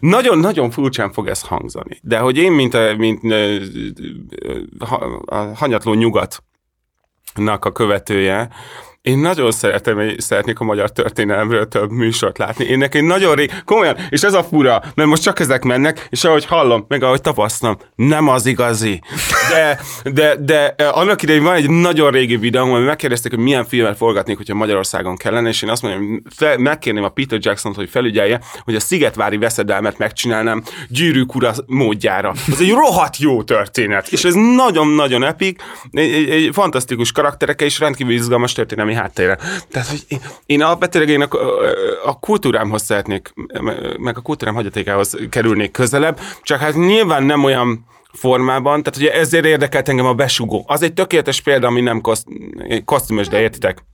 nagyon-nagyon furcsán fog ez hangzani, de hogy én, mint, a, mint a, a hanyatló nyugat nak a követője, én nagyon szeretem, szeretnék a magyar történelemről több műsort látni. Én nekem nagyon rég, komolyan, és ez a fura, mert most csak ezek mennek, és ahogy hallom, meg ahogy tapasztalom, nem az igazi. De, de, de eh, annak idején van egy nagyon régi videó, ahol megkérdezték, hogy milyen filmet forgatnék, hogyha Magyarországon kellene, és én azt mondom, fel, megkérném a Peter Jackson-t, hogy felügyelje, hogy a Szigetvári veszedelmet megcsinálnám gyűrűk ura módjára. Ez egy rohadt jó történet, és ez nagyon-nagyon epik, egy, egy, egy fantasztikus karaktereke, és rendkívül izgalmas történelmi háttérre. Tehát, hogy én, én alapvetően én a, a kultúrámhoz szeretnék, meg a kultúrám hagyatékához kerülnék közelebb, csak hát nyilván nem olyan formában, tehát ugye ezért érdekelt engem a besugó. Az egy tökéletes példa, ami nem koszt, kosztümös, de értitek?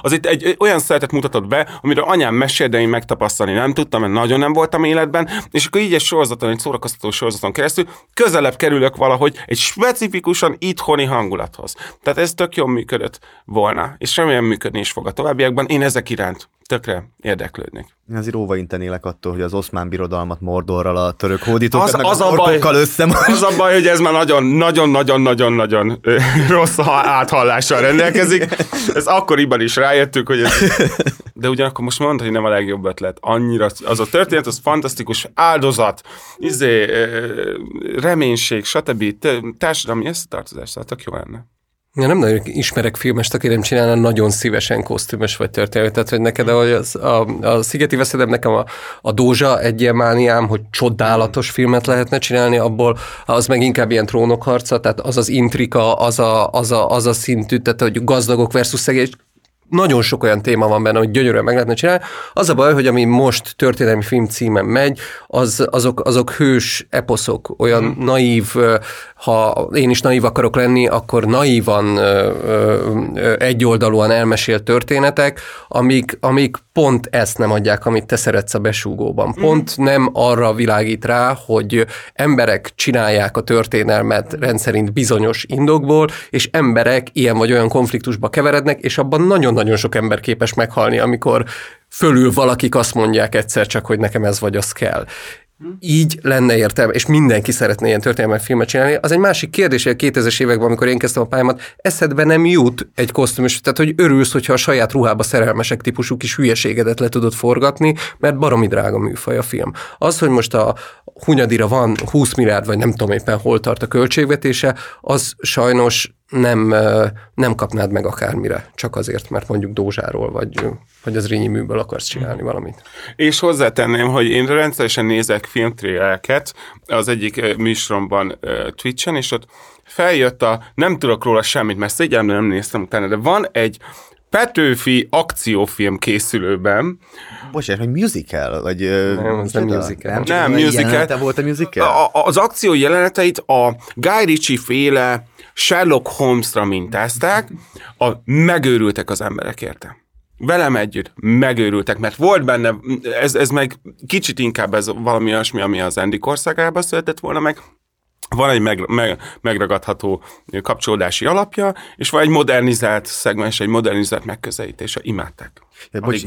Az itt egy olyan szeretet mutatott be, amiről anyám mesél, de én megtapasztalni nem tudtam, mert nagyon nem voltam életben, és akkor így egy sorozaton, egy szórakoztató sorozaton keresztül közelebb kerülök valahogy egy specifikusan itthoni hangulathoz. Tehát ez tök jól működött volna, és remélem működni is fog a továbbiakban. Én ezek iránt tökre érdeklődnék. Én azért óva intenélek attól, hogy az oszmán birodalmat Mordorral, a török hódítókat, az, meg az a baj, összemos. Az a baj, hogy ez már nagyon-nagyon-nagyon-nagyon rossz áthallással rendelkezik. Ez akkoriban is rájöttük, hogy ez... De ugyanakkor most mondta, hogy nem a legjobb ötlet. Annyira, az a történet, az fantasztikus áldozat, izé, reménység, stb. Társadalmi összetartozás, tehát tök jó lenne. Ja, nem nagyon ismerek filmest, aki nem csinálna nagyon szívesen kosztümös vagy történet. Tehát, hogy neked ahogy az, a, a Szigeti Veszedem nekem a, a Dózsa egy ilyen mániám, hogy csodálatos filmet lehetne csinálni, abból az meg inkább ilyen trónokharca, tehát az az intrika, az a, az a, az a szintű, tehát hogy gazdagok versus szegény, nagyon sok olyan téma van benne, hogy gyönyörűen meg lehetne csinálni. Az a baj, hogy ami most történelmi film címen megy, az, azok, azok hős eposzok, olyan mm. naív, ha én is naív akarok lenni, akkor naívan, egyoldalúan elmesélt történetek, amik, amik pont ezt nem adják, amit te szeretsz a besúgóban. Mhm. Pont mm. nem arra világít rá, hogy emberek csinálják a történelmet rendszerint bizonyos indokból, és emberek ilyen vagy olyan konfliktusba keverednek, és abban nagyon-nagyon sok ember képes meghalni, amikor fölül valakik azt mondják egyszer csak, hogy nekem ez vagy az kell így lenne értelme, és mindenki szeretne ilyen történelmi filmet csinálni. Az egy másik kérdés, hogy a 2000-es években, amikor én kezdtem a pályámat, eszedbe nem jut egy kosztümös, tehát hogy örülsz, hogyha a saját ruhába szerelmesek típusú kis hülyeségedet le tudod forgatni, mert baromi drága műfaj a film. Az, hogy most a Hunyadira van 20 milliárd, vagy nem tudom éppen hol tart a költségvetése, az sajnos nem, nem kapnád meg akármire, csak azért, mert mondjuk Dózsáról vagy, vagy az Rényi műből akarsz csinálni valamit. És hozzátenném, hogy én rendszeresen nézek filmtrélereket az egyik műsoromban Twitch-en, és ott feljött a, nem tudok róla semmit, mert szégyelemben nem néztem utána, de van egy Petőfi akciófilm készülőben. Bocsánat, hogy musical? Vagy, nem, az nem musical. Nem, nem musical. volt a musical? A, az akció jeleneteit a Guy Ritchie féle Sherlock Holmesra mintázták, a megőrültek az emberek érte. Velem együtt megőrültek, mert volt benne, ez, ez meg kicsit inkább ez valami olyasmi, ami az Andy korszakában született volna meg, van egy meg, meg, megragadható kapcsolódási alapja, és van egy modernizált szegmens, egy modernizált megközelítése. Imádták. Ja, bocs,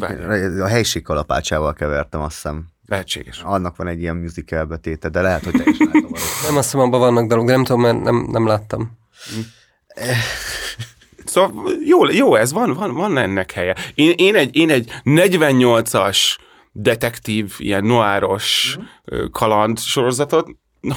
a helység kalapácsával kevertem, azt hiszem. Lehetséges. Annak van egy ilyen musical betéte, de lehet, hogy te is látom. nem azt hiszem, abban vannak dolgok, de nem tudom, mert nem, nem láttam. Szóval jó, jó ez, van, van, van ennek helye. Én, én, egy, én egy 48-as detektív, ilyen noáros uh-huh. kaland sorozatot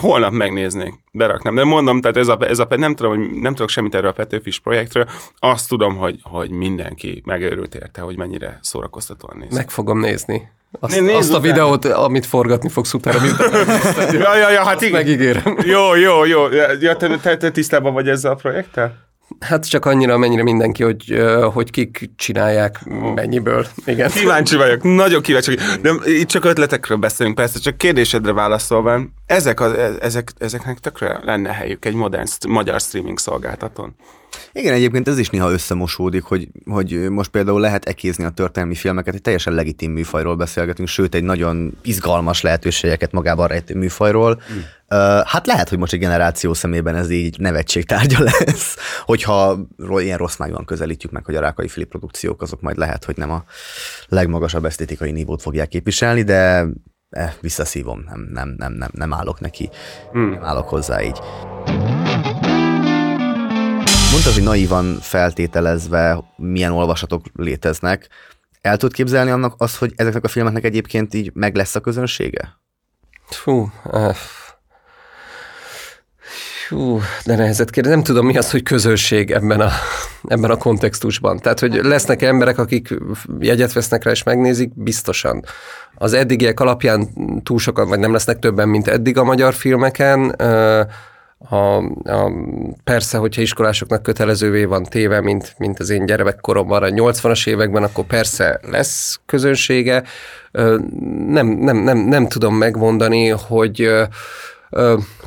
holnap megnéznék, beraknám. De mondom, tehát ez a, ez a, nem, tudom, hogy nem tudok semmit erről a Petőfis projektről, azt tudom, hogy, hogy mindenki megőrült érte, hogy mennyire szórakoztatóan néz. Meg fogom nézni. Azt, Né- nézd azt a videót, amit forgatni fogsz utána, mint (laughs) ja, ja, ja, hát igen. megígérem. Jó, jó, jó. Ja, te, te, te tisztában vagy ezzel a projekttel? Hát csak annyira, mennyire mindenki, hogy, hogy kik csinálják, mennyiből. Igen. Kíváncsi vagyok, nagyon kíváncsi vagyok. De itt csak ötletekről beszélünk, persze, csak kérdésedre válaszolva, ezek, a, ezek, ezeknek tökre lenne helyük egy modern, magyar streaming szolgáltatón. Igen, egyébként ez is néha összemosódik, hogy, hogy most például lehet ekézni a történelmi filmeket, egy teljesen legitim műfajról beszélgetünk, sőt egy nagyon izgalmas lehetőségeket magában rejtő műfajról. Mm. Hát lehet, hogy most egy generáció szemében ez így nevetségtárgya (laughs) lesz, hogyha ilyen rossz májúan közelítjük meg, hogy a Rákai Filip produkciók azok majd lehet, hogy nem a legmagasabb esztétikai nívót fogják képviselni, de eh, visszaszívom, nem, nem, nem, nem, nem állok neki, mm. nem állok hozzá így. Mondtad, hogy naívan feltételezve milyen olvasatok léteznek. El tudod képzelni annak azt, hogy ezeknek a filmeknek egyébként így meg lesz a közönsége? Fú, fú, de nehezet kérdez. Nem tudom, mi az, hogy közösség ebben a, ebben a kontextusban. Tehát, hogy lesznek emberek, akik jegyet vesznek rá és megnézik, biztosan. Az eddigiek alapján túl sokan, vagy nem lesznek többen, mint eddig a magyar filmeken. A, a, persze, hogyha iskolásoknak kötelezővé van téve, mint, mint az én gyerekkoromban a 80-as években, akkor persze lesz közönsége. Nem, nem, nem, nem tudom megmondani, hogy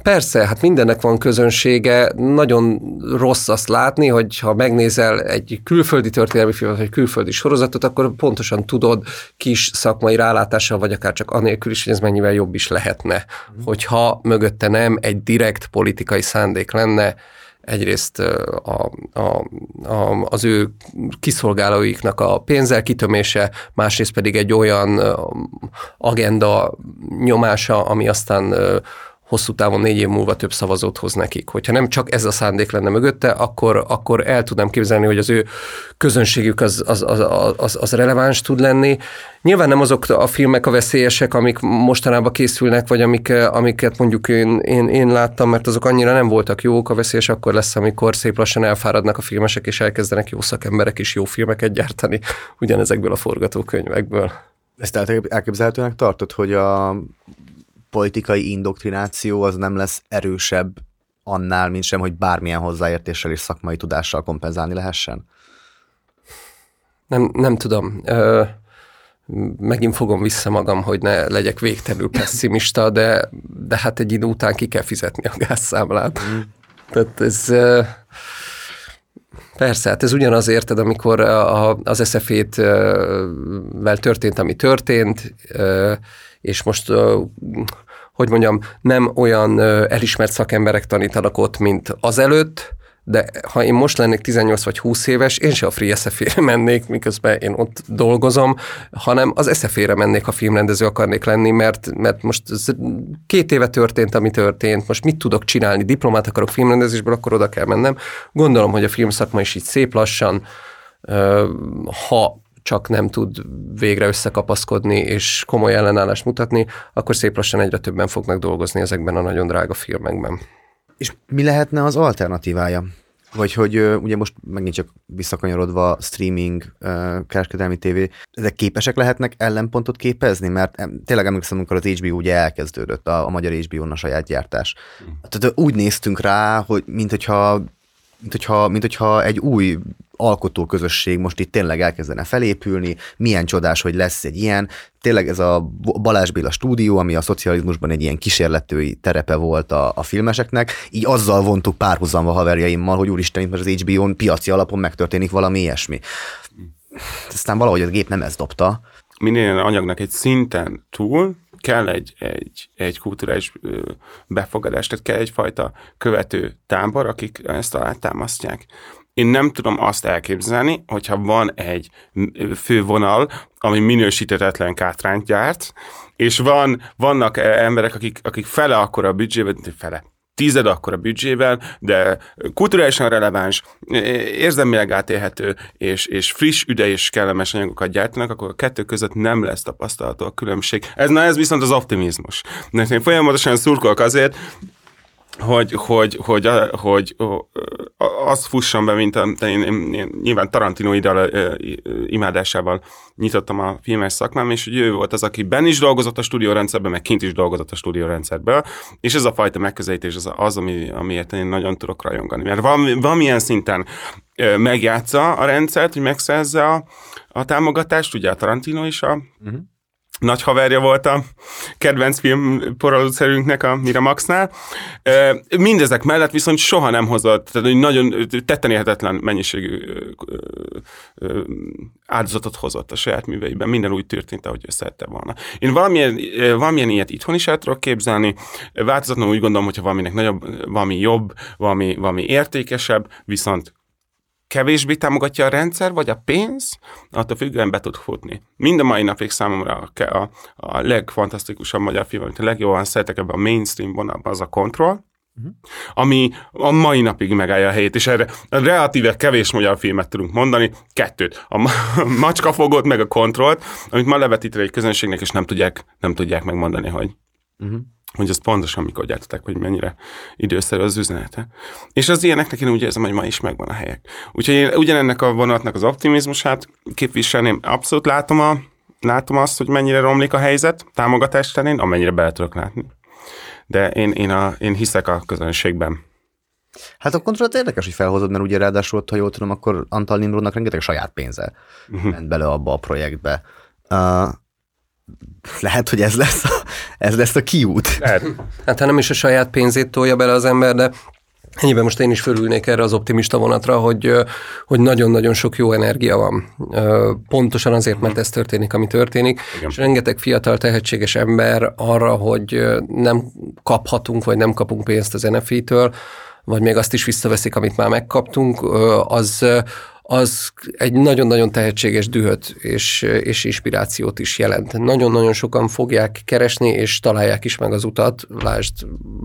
persze, hát mindennek van közönsége, nagyon rossz azt látni, hogy ha megnézel egy külföldi történelmi filmet, vagy külföldi sorozatot, akkor pontosan tudod kis szakmai rálátással, vagy akár csak anélkül is, hogy ez mennyivel jobb is lehetne. Hogyha mögötte nem egy direkt politikai szándék lenne, egyrészt a, a, a, az ő kiszolgálóiknak a pénzzel kitömése, másrészt pedig egy olyan agenda nyomása, ami aztán hosszú távon négy év múlva több szavazót hoz nekik. Hogyha nem csak ez a szándék lenne mögötte, akkor, akkor el tudnám képzelni, hogy az ő közönségük az, az, az, az, az releváns tud lenni. Nyilván nem azok a filmek a veszélyesek, amik mostanában készülnek, vagy amik, amiket mondjuk én, én, én láttam, mert azok annyira nem voltak jók, a veszélyes akkor lesz, amikor szép lassan elfáradnak a filmesek, és elkezdenek jó szakemberek is jó filmeket gyártani ugyanezekből a forgatókönyvekből. Ezt el- elképzelhetőnek tartod, hogy a politikai indoktrináció az nem lesz erősebb annál, mint sem, hogy bármilyen hozzáértéssel és szakmai tudással kompenzálni lehessen? Nem, nem tudom. Ö, megint fogom vissza magam, hogy ne legyek végtelenül pessimista, de, de hát egy idő után ki kell fizetni a gázszámlát. Mm. Tehát ez... ö, Persze, hát ez ugyanaz érted, amikor a, az SZF-ét vel történt, ami történt, és most, hogy mondjam, nem olyan elismert szakemberek tanítanak ott, mint azelőtt, de ha én most lennék 18 vagy 20 éves, én se a Free sf (laughs) mennék, miközben én ott dolgozom, hanem az sf mennék, ha filmrendező akarnék lenni, mert, mert most két éve történt, ami történt, most mit tudok csinálni, diplomát akarok filmrendezésből, akkor oda kell mennem. Gondolom, hogy a filmszakma is így szép lassan, ha csak nem tud végre összekapaszkodni és komoly ellenállást mutatni, akkor szép lassan egyre többen fognak dolgozni ezekben a nagyon drága filmekben. És mi lehetne az alternatívája? Vagy hogy ugye most megint csak visszakanyarodva streaming, kereskedelmi tévé, ezek képesek lehetnek ellenpontot képezni? Mert tényleg emlékszem, amikor az HBO ugye elkezdődött, a, a magyar HBO-n a saját gyártás. Tehát úgy néztünk rá, hogy mint hogyha, mint hogyha, mint hogyha egy új alkotóközösség most itt tényleg elkezdene felépülni, milyen csodás, hogy lesz egy ilyen. Tényleg ez a Balázs Béla stúdió, ami a szocializmusban egy ilyen kísérletői terepe volt a, a filmeseknek, így azzal vontuk párhuzamba haverjaimmal, hogy úristen, itt az HBO-n piaci alapon megtörténik valami ilyesmi. Aztán valahogy a gép nem ezt dobta. Minden anyagnak egy szinten túl kell egy, egy, egy kulturális befogadás, tehát kell egyfajta követő tábor, akik ezt alátámasztják. Én nem tudom azt elképzelni, hogyha van egy fővonal, ami minősítetetlen kátrányt gyárt, és van, vannak emberek, akik, akik fele akkora a büdzsébe, fele tized akkor a büdzsével, de kulturálisan releváns, érzelmileg átélhető, és, és friss, üde és kellemes anyagokat gyártanak, akkor a kettő között nem lesz tapasztalható a különbség. Ez, na ez viszont az optimizmus. Mert én folyamatosan szurkolok azért, hogy, hogy, hogy, hogy, hogy az fusson be, mint a, én, én, én nyilván Tarantino ideal, imádásával nyitottam a filmes szakmám, és hogy ő volt az, aki benn is dolgozott a stúdiórendszerben, meg kint is dolgozott a stúdiórendszerben, és ez a fajta megközelítés az, az ami, amiért én nagyon tudok rajongani. Mert valami, valamilyen szinten megjátsza a rendszert, hogy megszerzze a, a támogatást, ugye a Tarantino is a uh-huh nagy haverja volt a kedvenc film poralúszerünknek a Miramaxnál. Mindezek mellett viszont soha nem hozott, tehát hogy nagyon tettenérhetetlen mennyiségű áldozatot hozott a saját műveiben. Minden úgy történt, ahogy ő szerette volna. Én valamilyen, valamilyen ilyet itthon is el tudok képzelni. Változatlanul úgy gondolom, hogyha valaminek nagyobb, valami jobb, valami, valami értékesebb, viszont kevésbé támogatja a rendszer, vagy a pénz, attól függően be tud futni. Mind a mai napig számomra a, a, a legfantasztikusabb magyar film, amit a legjobban szeretek ebben a mainstream vonalban, az a Control, Uh-huh. ami a mai napig megállja a helyét, és erre relatíve kevés magyar filmet tudunk mondani, kettőt, a macskafogót, meg a kontrollt, amit ma levetítve egy közönségnek, és nem tudják, nem tudják megmondani, hogy uh-huh hogy azt pontosan mikor gyártották, hogy mennyire időszerű az üzenete. És az ilyeneknek én úgy érzem, hogy ma is megvan a helyek. Úgyhogy én ugyanennek a vonatnak az optimizmusát képviselném. Abszolút látom, a, látom azt, hogy mennyire romlik a helyzet támogatás terén, amennyire bele tudok látni. De én, én, a, én hiszek a közönségben. Hát a kontrollat érdekes, hogy felhozod, mert ugye ráadásul, ha jól tudom, akkor Antal Nimrodnak rengeteg saját pénze uh-huh. ment bele abba a projektbe. Uh, lehet, hogy ez lesz a, ez lesz a kiút. Lehet. Hát ha nem is a saját pénzét tolja bele az ember, de Ennyiben most én is fölülnék erre az optimista vonatra, hogy, hogy nagyon-nagyon sok jó energia van. Pontosan azért, mert ez történik, ami történik, Igen. és rengeteg fiatal, tehetséges ember arra, hogy nem kaphatunk, vagy nem kapunk pénzt az NFT-től, vagy még azt is visszaveszik, amit már megkaptunk, az, az egy nagyon-nagyon tehetséges dühöt és, és inspirációt is jelent. Nagyon-nagyon sokan fogják keresni, és találják is meg az utat. Lásd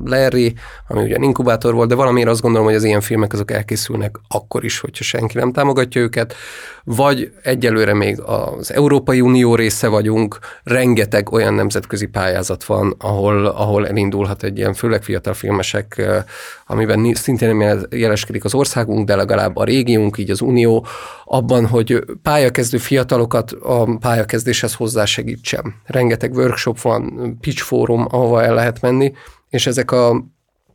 Larry, ami ugye inkubátor volt, de valamiért azt gondolom, hogy az ilyen filmek azok elkészülnek akkor is, hogyha senki nem támogatja őket, vagy egyelőre még az Európai Unió része vagyunk, rengeteg olyan nemzetközi pályázat van, ahol, ahol elindulhat egy ilyen, főleg fiatal filmesek, amiben szintén nem jeleskedik az országunk, de legalább a régiónk, így az Unió, abban, hogy pályakezdő fiatalokat a pályakezdéshez hozzásegítsem. Rengeteg workshop van, pitch fórum, ahova el lehet menni, és ezek a,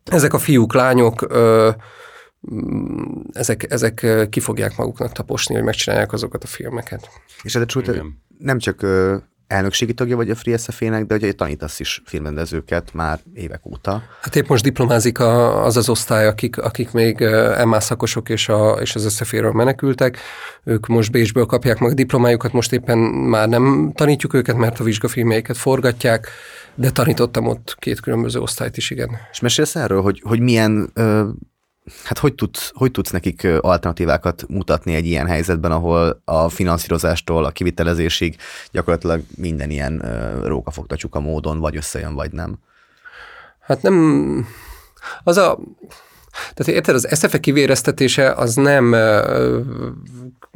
ezek a fiúk, lányok, ö, ezek, ezek ki fogják maguknak taposni, hogy megcsinálják azokat a filmeket. És ez nem csak elnökségi tagja vagy a Free SFA-nek, de ugye tanítasz is filmrendezőket már évek óta. Hát épp most diplomázik a, az az osztály, akik, akik még MA szakosok és, a, és az SFA-ről menekültek. Ők most Bécsből kapják meg a diplomájukat, most éppen már nem tanítjuk őket, mert a vizsgafilmjeiket forgatják, de tanítottam ott két különböző osztályt is, igen. És mesélsz erről, hogy, hogy milyen ö, Hát hogy tudsz, hogy tudsz nekik alternatívákat mutatni egy ilyen helyzetben, ahol a finanszírozástól a kivitelezésig gyakorlatilag minden ilyen rókafogta csuka módon vagy összejön, vagy nem? Hát nem... Az a... Tehát érted, az SZFE kivéreztetése az nem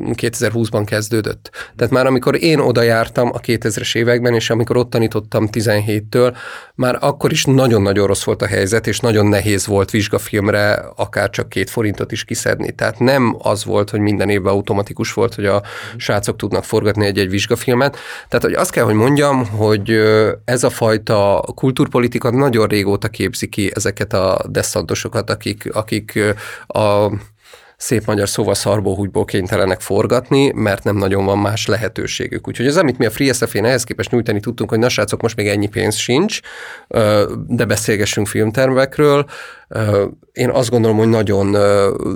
2020-ban kezdődött. Tehát már amikor én oda jártam a 2000-es években, és amikor ott tanítottam 17-től, már akkor is nagyon-nagyon rossz volt a helyzet, és nagyon nehéz volt vizsgafilmre akár csak két forintot is kiszedni. Tehát nem az volt, hogy minden évben automatikus volt, hogy a srácok tudnak forgatni egy-egy vizsgafilmet. Tehát hogy azt kell, hogy mondjam, hogy ez a fajta kultúrpolitika nagyon régóta képzi ki ezeket a deszantosokat, akik, akik a szép magyar szóval szarbóhúgyból kénytelenek forgatni, mert nem nagyon van más lehetőségük. Úgyhogy az, amit mi a Free SFN ehhez képest nyújtani tudtunk, hogy na srácok, most még ennyi pénz sincs, de beszélgessünk filmtervekről. Én azt gondolom, hogy nagyon,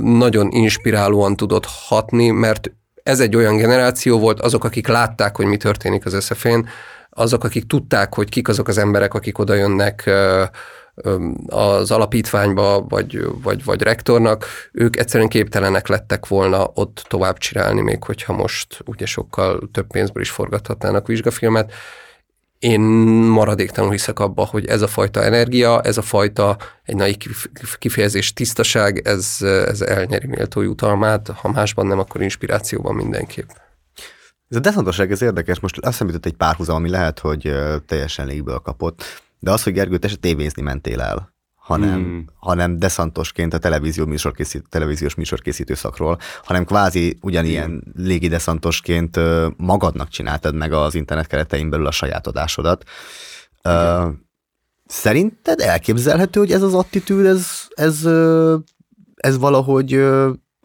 nagyon inspirálóan tudott hatni, mert ez egy olyan generáció volt, azok, akik látták, hogy mi történik az SFN, azok, akik tudták, hogy kik azok az emberek, akik oda jönnek az alapítványba, vagy, vagy, vagy rektornak, ők egyszerűen képtelenek lettek volna ott tovább csinálni, még hogyha most ugye sokkal több pénzből is forgathatnának vizsgafilmet. én maradéktalanul hiszek abba, hogy ez a fajta energia, ez a fajta egy nagy kifejezés tisztaság, ez, ez elnyeri méltó jutalmát, ha másban nem, akkor inspirációban mindenképp. Ez a deszontosság, ez érdekes. Most azt jutott egy párhuzam, ami lehet, hogy teljesen légből kapott. De az, hogy Gergő, te se tévézni mentél el hanem, hmm. hanem deszantosként a televízió műsorkészít, televíziós műsorkészítő szakról, hanem kvázi ugyanilyen hmm. légi deszantosként magadnak csináltad meg az internet keretein belül a saját adásodat. Uh, szerinted elképzelhető, hogy ez az attitűd, ez, ez, ez valahogy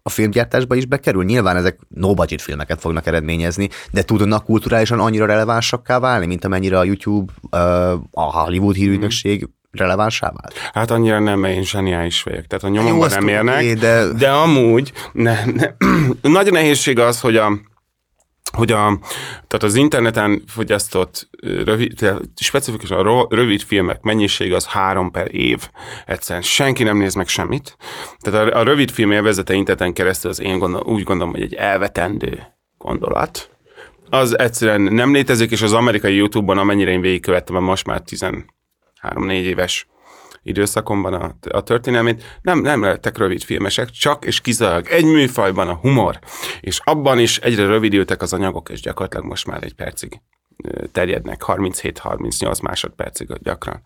a filmgyártásba is bekerül? Nyilván ezek no-budget filmeket fognak eredményezni, de tudnak kulturálisan annyira relevánsakká válni, mint amennyire a YouTube, a Hollywood hírügynökség relevánsá vált? Hát annyira nem, én zseniális vagyok. Tehát a nyomomban nem érnek, de... de amúgy ne, ne, (clears throat) nagy nehézség az, hogy a hogy a, tehát az interneten fogyasztott rövid, specifikusan rövid filmek mennyiség az három per év. Egyszerűen senki nem néz meg semmit. Tehát a, a rövid film élvezete interneten keresztül az én gondol, úgy gondolom, hogy egy elvetendő gondolat. Az egyszerűen nem létezik, és az amerikai YouTube-on, amennyire én végigkövettem, most már 10 három-négy éves időszakomban a, a történelmét, nem, nem lettek rövid filmesek, csak és kizárólag egy műfajban a humor, és abban is egyre rövidültek az anyagok, és gyakorlatilag most már egy percig terjednek, 37-38 másodpercig gyakran.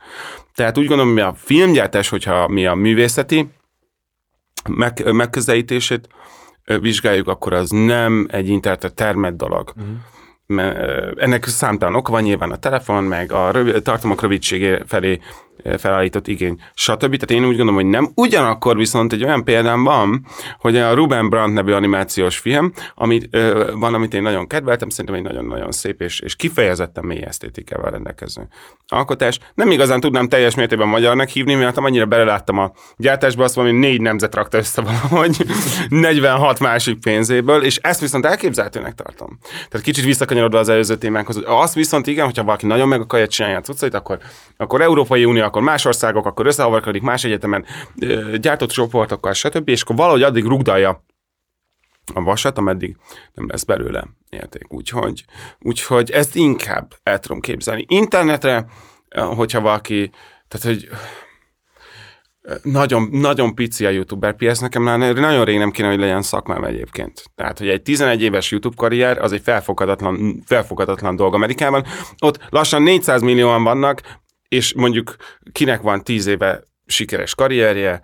Tehát úgy gondolom, hogy a filmgyártás, hogyha mi a művészeti meg, megközelítését vizsgáljuk, akkor az nem egy internetre termett dolog. Uh-huh ennek számtalan oka van, nyilván a telefon, meg a rövid, tartalmak rövidségé felé felállított igény, stb. Tehát én úgy gondolom, hogy nem. Ugyanakkor viszont egy olyan példám van, hogy a Ruben Brandt nevű animációs film, amit, ö, van, amit én nagyon kedveltem, szerintem egy nagyon-nagyon szép és, és kifejezetten mély esztétikával rendelkező alkotás. Nem igazán tudnám teljes mértékben magyarnak hívni, mert annyira beleláttam a gyártásba, azt hogy négy nemzet rakta össze valahogy (laughs) 46 másik pénzéből, és ezt viszont elképzelhetőnek tartom. Tehát kicsit visszakanyarodva az előző témánkhoz. Azt viszont igen, hogyha valaki nagyon meg akarja csinálni a cuccait, akkor, akkor Európai Unió akkor más országok, akkor összehavarkodik más egyetemen gyártott csoportokkal, stb. És akkor valahogy addig rugdalja a vasat, ameddig nem lesz belőle érték. Úgyhogy, úgyhogy ezt inkább el tudom képzelni. Internetre, hogyha valaki, tehát hogy nagyon, nagyon pici a youtuber piac, nekem már nagyon rég nem kéne, hogy legyen szakmám egyébként. Tehát, hogy egy 11 éves YouTube karrier, az egy felfogadatlan, felfogadatlan dolog Amerikában. Ott lassan 400 millióan vannak, és mondjuk kinek van tíz éve sikeres karrierje,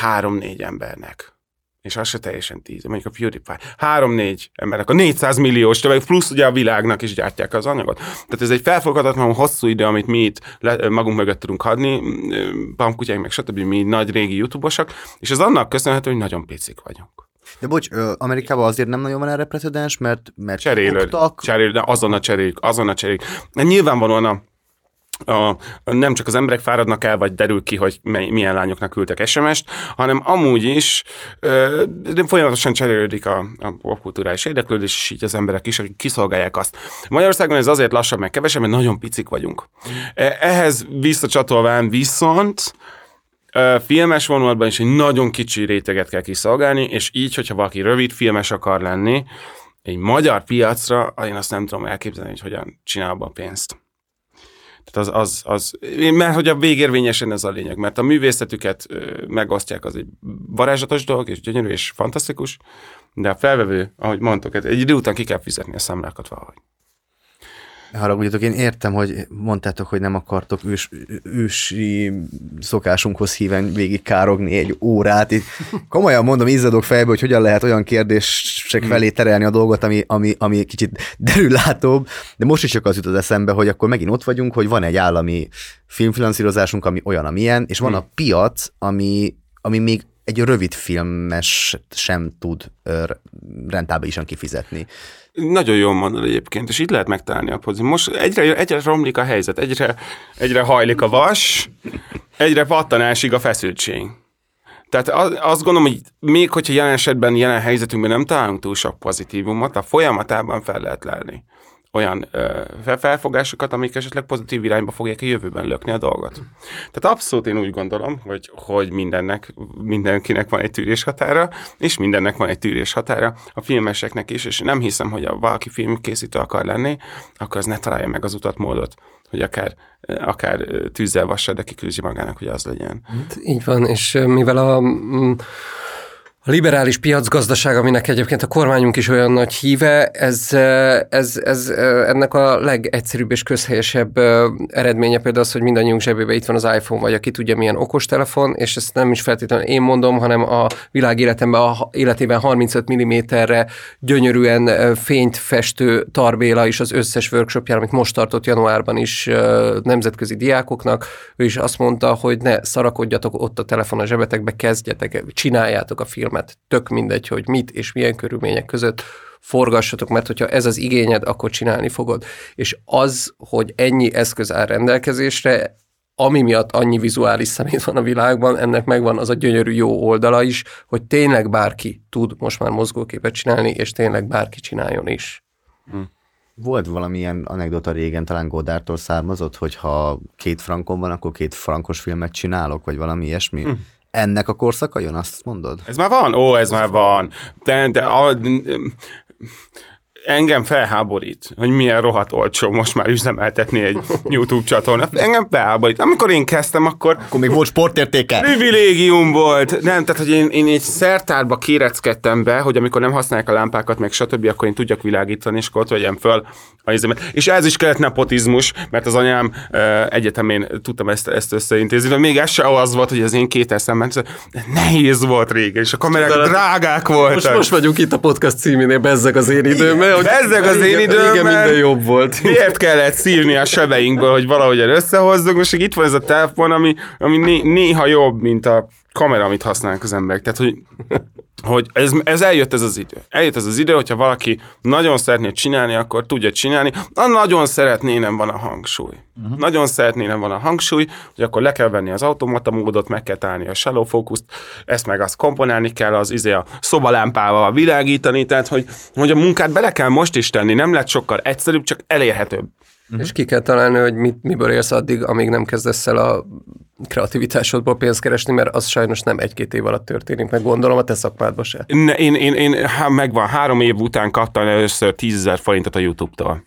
három-négy embernek. És az se teljesen tíz, mondjuk a PewDiePie. Három-négy embernek, a 400 milliós tömeg, plusz ugye a világnak is gyártják az anyagot. Tehát ez egy felfogadatlan hosszú idő, amit mi itt le, magunk mögött tudunk hadni, pamkutyáink meg stb. mi nagy régi youtubosak, és ez annak köszönhető, hogy nagyon picik vagyunk. De bocs, Amerikában azért nem nagyon van erre precedens, mert, mert cserélő, cserélő, de azonnal cseréljük, azonnal cseréljük. Nyilvánvalóan a a, nem csak az emberek fáradnak el, vagy derül ki, hogy milyen lányoknak küldtek SMS-t, hanem amúgy is de folyamatosan cserélődik a, a popkulturális érdeklődés, és így az emberek is, kiszolgálják azt. Magyarországon ez azért lassabb, meg kevesebb, mert nagyon picik vagyunk. E, ehhez visszacsatolván viszont filmes vonulatban is egy nagyon kicsi réteget kell kiszolgálni, és így, hogyha valaki rövid filmes akar lenni, egy magyar piacra, én azt nem tudom elképzelni, hogy hogyan csinál abban pénzt. Tehát az, az, az, mert hogy a végérvényesen ez a lényeg, mert a művészetüket megosztják, az egy varázslatos dolog, és gyönyörű, és fantasztikus, de a felvevő, ahogy mondtok, egy idő után ki kell fizetni a számlákat valahogy haragudjatok, én értem, hogy mondtátok, hogy nem akartok ős, ősi szokásunkhoz híven végig károgni egy órát. Itt komolyan mondom, izzadok fejbe, hogy hogyan lehet olyan kérdések hmm. felé terelni a dolgot, ami, ami, ami kicsit (laughs) derülátóbb, de most is csak az jut az eszembe, hogy akkor megint ott vagyunk, hogy van egy állami filmfinanszírozásunk, ami olyan, amilyen, és van hmm. a piac, ami, ami még egy rövid filmes sem tud rentábilisan kifizetni. Nagyon jól mondod egyébként, és itt lehet megtalálni a pozíciót. Most egyre, egyre romlik a helyzet, egyre, egyre hajlik a vas, egyre pattanásig a feszültség. Tehát azt gondolom, hogy még hogyha jelen esetben, jelen helyzetünkben nem találunk túl sok pozitívumot, a folyamatában fel lehet lelni olyan ö, felfogásokat, amik esetleg pozitív irányba fogják a jövőben lökni a dolgot. Tehát abszolút én úgy gondolom, hogy, hogy mindennek, mindenkinek van egy tűrés határa, és mindennek van egy tűrés határa a filmeseknek is, és nem hiszem, hogy a valaki filmkészítő akar lenni, akkor az ne találja meg az utat, módot, hogy akár, akár tűzzel vassal, de kiküzdi magának, hogy az legyen. Így van, és mivel a a liberális piacgazdaság, aminek egyébként a kormányunk is olyan nagy híve, ez, ez, ez ennek a legegyszerűbb és közhelyesebb eredménye például az, hogy mindannyiunk zsebében itt van az iPhone, vagy aki tudja milyen okostelefon, és ezt nem is feltétlenül én mondom, hanem a világ életemben, a életében 35 mm-re gyönyörűen fényt festő Tarbéla is az összes workshopjára, amit most tartott januárban is nemzetközi diákoknak, ő is azt mondta, hogy ne szarakodjatok ott a telefon a zsebetekbe, kezdjetek, csináljátok a film filmet, tök mindegy, hogy mit és milyen körülmények között forgassatok, mert hogyha ez az igényed, akkor csinálni fogod. És az, hogy ennyi eszköz áll rendelkezésre, ami miatt annyi vizuális szemét van a világban, ennek megvan az a gyönyörű jó oldala is, hogy tényleg bárki tud most már mozgóképet csinálni, és tényleg bárki csináljon is. Hm. Volt valamilyen anekdota régen, talán Godártól származott, hogy ha két frankon van, akkor két frankos filmet csinálok, vagy valami ilyesmi? Hm ennek a korszaka jön, azt mondod? Ez már van? Ó, ez már van. De, de a, engem felháborít, hogy milyen rohadt olcsó most már üzemeltetni egy YouTube csatornát. Engem felháborít. Amikor én kezdtem, akkor... Akkor még volt sportértéke. Privilégium volt. Nem, tehát, hogy én, én egy szertárba kéreckedtem be, hogy amikor nem használják a lámpákat, meg stb., akkor én tudjak világítani, és akkor ott vegyem föl a izémet. És ez is kellett nepotizmus, mert az anyám uh, egyetemén tudtam ezt, ezt összeintézni, de még ez se az volt, hogy az én két eszemben nehéz volt régen, és a kamerák drágák voltak. Most, most vagyunk itt a podcast címénél, bezzeg az én időmben. Hogy bezzeg az én időmben. Igen, minden jobb volt. Miért kellett szívni a sebeinkből, hogy valahogyan összehozzuk, most itt van ez a telefon, ami, ami né, néha jobb, mint a kamera, amit használnak az emberek. Tehát, hogy (laughs) hogy ez, ez eljött ez az idő. Eljött ez az idő, hogyha valaki nagyon szeretné csinálni, akkor tudja csinálni. Na, nagyon szeretné, nem van a hangsúly. Uh-huh. Nagyon szeretné, nem van a hangsúly, hogy akkor le kell venni az automata módot, meg kell találni a shallow focus ezt meg azt komponálni kell, az izé a szobalámpával világítani, tehát hogy, hogy a munkát bele kell most is tenni, nem lett sokkal egyszerűbb, csak elérhetőbb. Uh-huh. És ki kell találni, hogy mit, miből élsz addig, amíg nem kezdesz el a kreativitásodból pénzt keresni, mert az sajnos nem egy-két év alatt történik, meg gondolom a te szakmádban se. Ne, én, én, én, há, megvan, három év után kaptam először 10 forintot a YouTube-tól.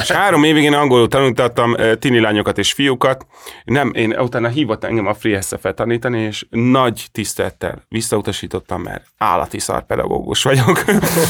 És három évig én angolul tanultattam tini lányokat és fiúkat. Nem, én utána hívott engem a FreeSF-et tanítani, és nagy tisztelettel visszautasítottam, mert állati szarpedagógus vagyok.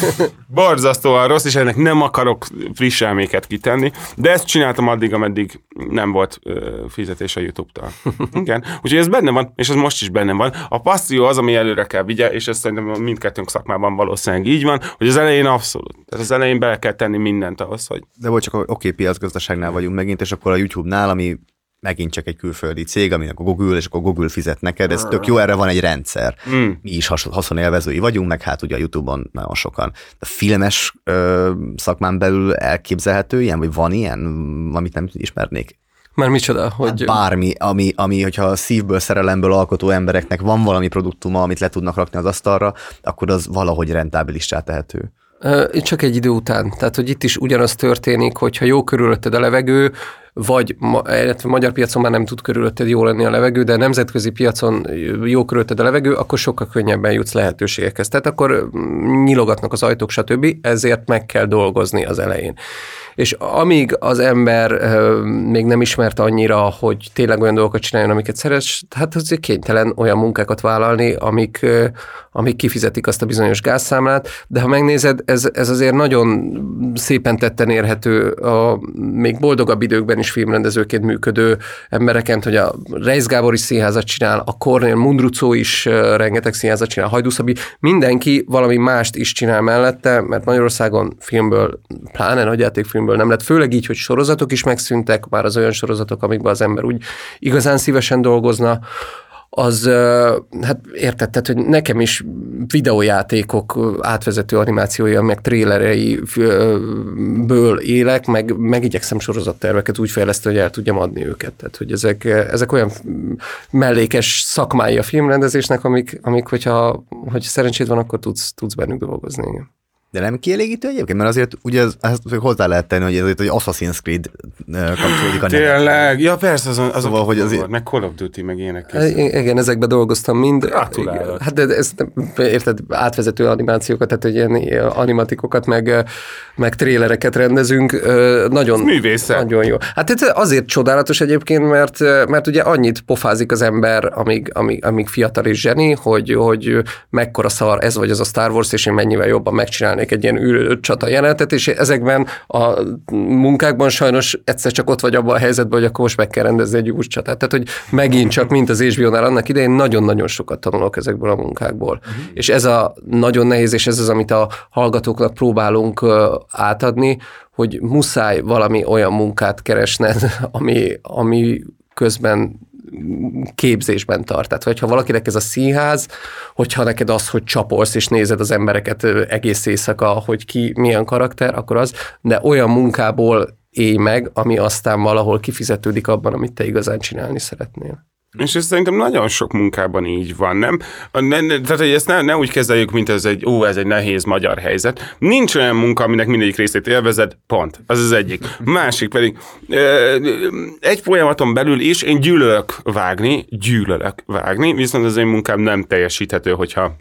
(laughs) Borzasztóan rossz, és ennek nem akarok friss elméket kitenni, de ezt csináltam addig, ameddig nem volt fizetés a YouTube-tal. (laughs) Igen, úgyhogy ez benne van, és ez most is benne van. A passzió az, ami előre kell vigye, és ez szerintem mindkettőnk szakmában valószínűleg így van, hogy az elején abszolút. Tehát az elején bele kell tenni mindent ahhoz, hogy de volt csak oké, okay, piacgazdaságnál vagyunk megint, és akkor a YouTube-nál, ami megint csak egy külföldi cég, aminek a Google, és akkor Google fizet neked, ez tök jó, erre van egy rendszer. Mm. Mi is haszonélvezői vagyunk, meg hát ugye a YouTube-on nagyon sokan. A filmes ö, szakmán belül elképzelhető ilyen, vagy van ilyen, amit nem ismernék? Már micsoda? Hogy... Hát bármi, ami, ami, hogyha szívből, szerelemből alkotó embereknek van valami produktuma, amit le tudnak rakni az asztalra, akkor az valahogy rentábilissá tehető. Csak egy idő után. Tehát, hogy itt is ugyanaz történik, hogyha jó körülötted a levegő, vagy illetve magyar piacon már nem tud körülötted jó lenni a levegő, de nemzetközi piacon jó körülötted a levegő, akkor sokkal könnyebben jutsz lehetőségekhez. Tehát akkor nyilogatnak az ajtók, stb. Ezért meg kell dolgozni az elején és amíg az ember még nem ismert annyira, hogy tényleg olyan dolgokat csináljon, amiket szeret, hát azért kénytelen olyan munkákat vállalni, amik, amik kifizetik azt a bizonyos gázszámlát, de ha megnézed, ez, ez azért nagyon szépen tetten érhető a még boldogabb időkben is filmrendezőként működő embereken, hogy a Reis Gábor is színházat csinál, a Cornél Mundrucó is rengeteg színházat csinál, Hajdúszabi, mindenki valami mást is csinál mellette, mert Magyarországon filmből, pláne nagyjátékfilm filmből nem lett, főleg így, hogy sorozatok is megszűntek, már az olyan sorozatok, amikben az ember úgy igazán szívesen dolgozna, az, hát érted, tehát, hogy nekem is videójátékok átvezető animációja, meg trélereiből élek, meg, meg igyekszem sorozatterveket úgy fejleszteni, hogy el tudjam adni őket. Tehát, hogy ezek, ezek olyan mellékes szakmái a filmrendezésnek, amik, amik hogyha hogy szerencséd van, akkor tudsz, tudsz bennük dolgozni. Igen. De nem kielégítő egyébként, mert azért ugye ez, ezt hozzá lehet tenni, hogy ez egy Assassin's Creed kapcsolódik a Tényleg, ja persze, az, az Szóval, hogy azért- meg Call of Duty, meg ilyenek. Hát, Igen, ezekbe dolgoztam mind. Gratulálok. Hát de ez, érted, átvezető animációkat, tehát hogy ilyen animatikokat, meg, meg trélereket rendezünk. Nagyon, művészet. Nagyon jó. Hát ez azért csodálatos egyébként, mert, mert ugye annyit pofázik az ember, amíg, amíg, amíg fiatal és zseni, hogy, hogy mekkora szar ez vagy az a Star Wars, és én mennyivel jobban megcsinálnék egy ilyen űrcsata jelenetet, és ezekben a munkákban sajnos egyszer csak ott vagy abban a helyzetben, hogy akkor most meg kell rendezni egy űrcsatát. Tehát, hogy megint csak, mint az HBO-nál annak idején, nagyon-nagyon sokat tanulok ezekből a munkákból. Uh-huh. És ez a nagyon nehéz, és ez az, amit a hallgatóknak próbálunk átadni, hogy muszáj valami olyan munkát keresned, (laughs) ami, ami közben képzésben tart. Tehát, hogyha valakinek ez a színház, hogyha neked az, hogy csapolsz és nézed az embereket egész éjszaka, hogy ki milyen karakter, akkor az, de olyan munkából élj meg, ami aztán valahol kifizetődik abban, amit te igazán csinálni szeretnél. És ez szerintem nagyon sok munkában így van, nem? Ne, ne, tehát, hogy ezt ne, ne úgy kezeljük, mint ez egy, ó, ez egy nehéz magyar helyzet. Nincs olyan munka, aminek mindegyik részét élvezed, pont. Az az egyik. Másik pedig, egy folyamaton belül is én gyűlölök vágni, gyűlölök vágni, viszont az én munkám nem teljesíthető, hogyha,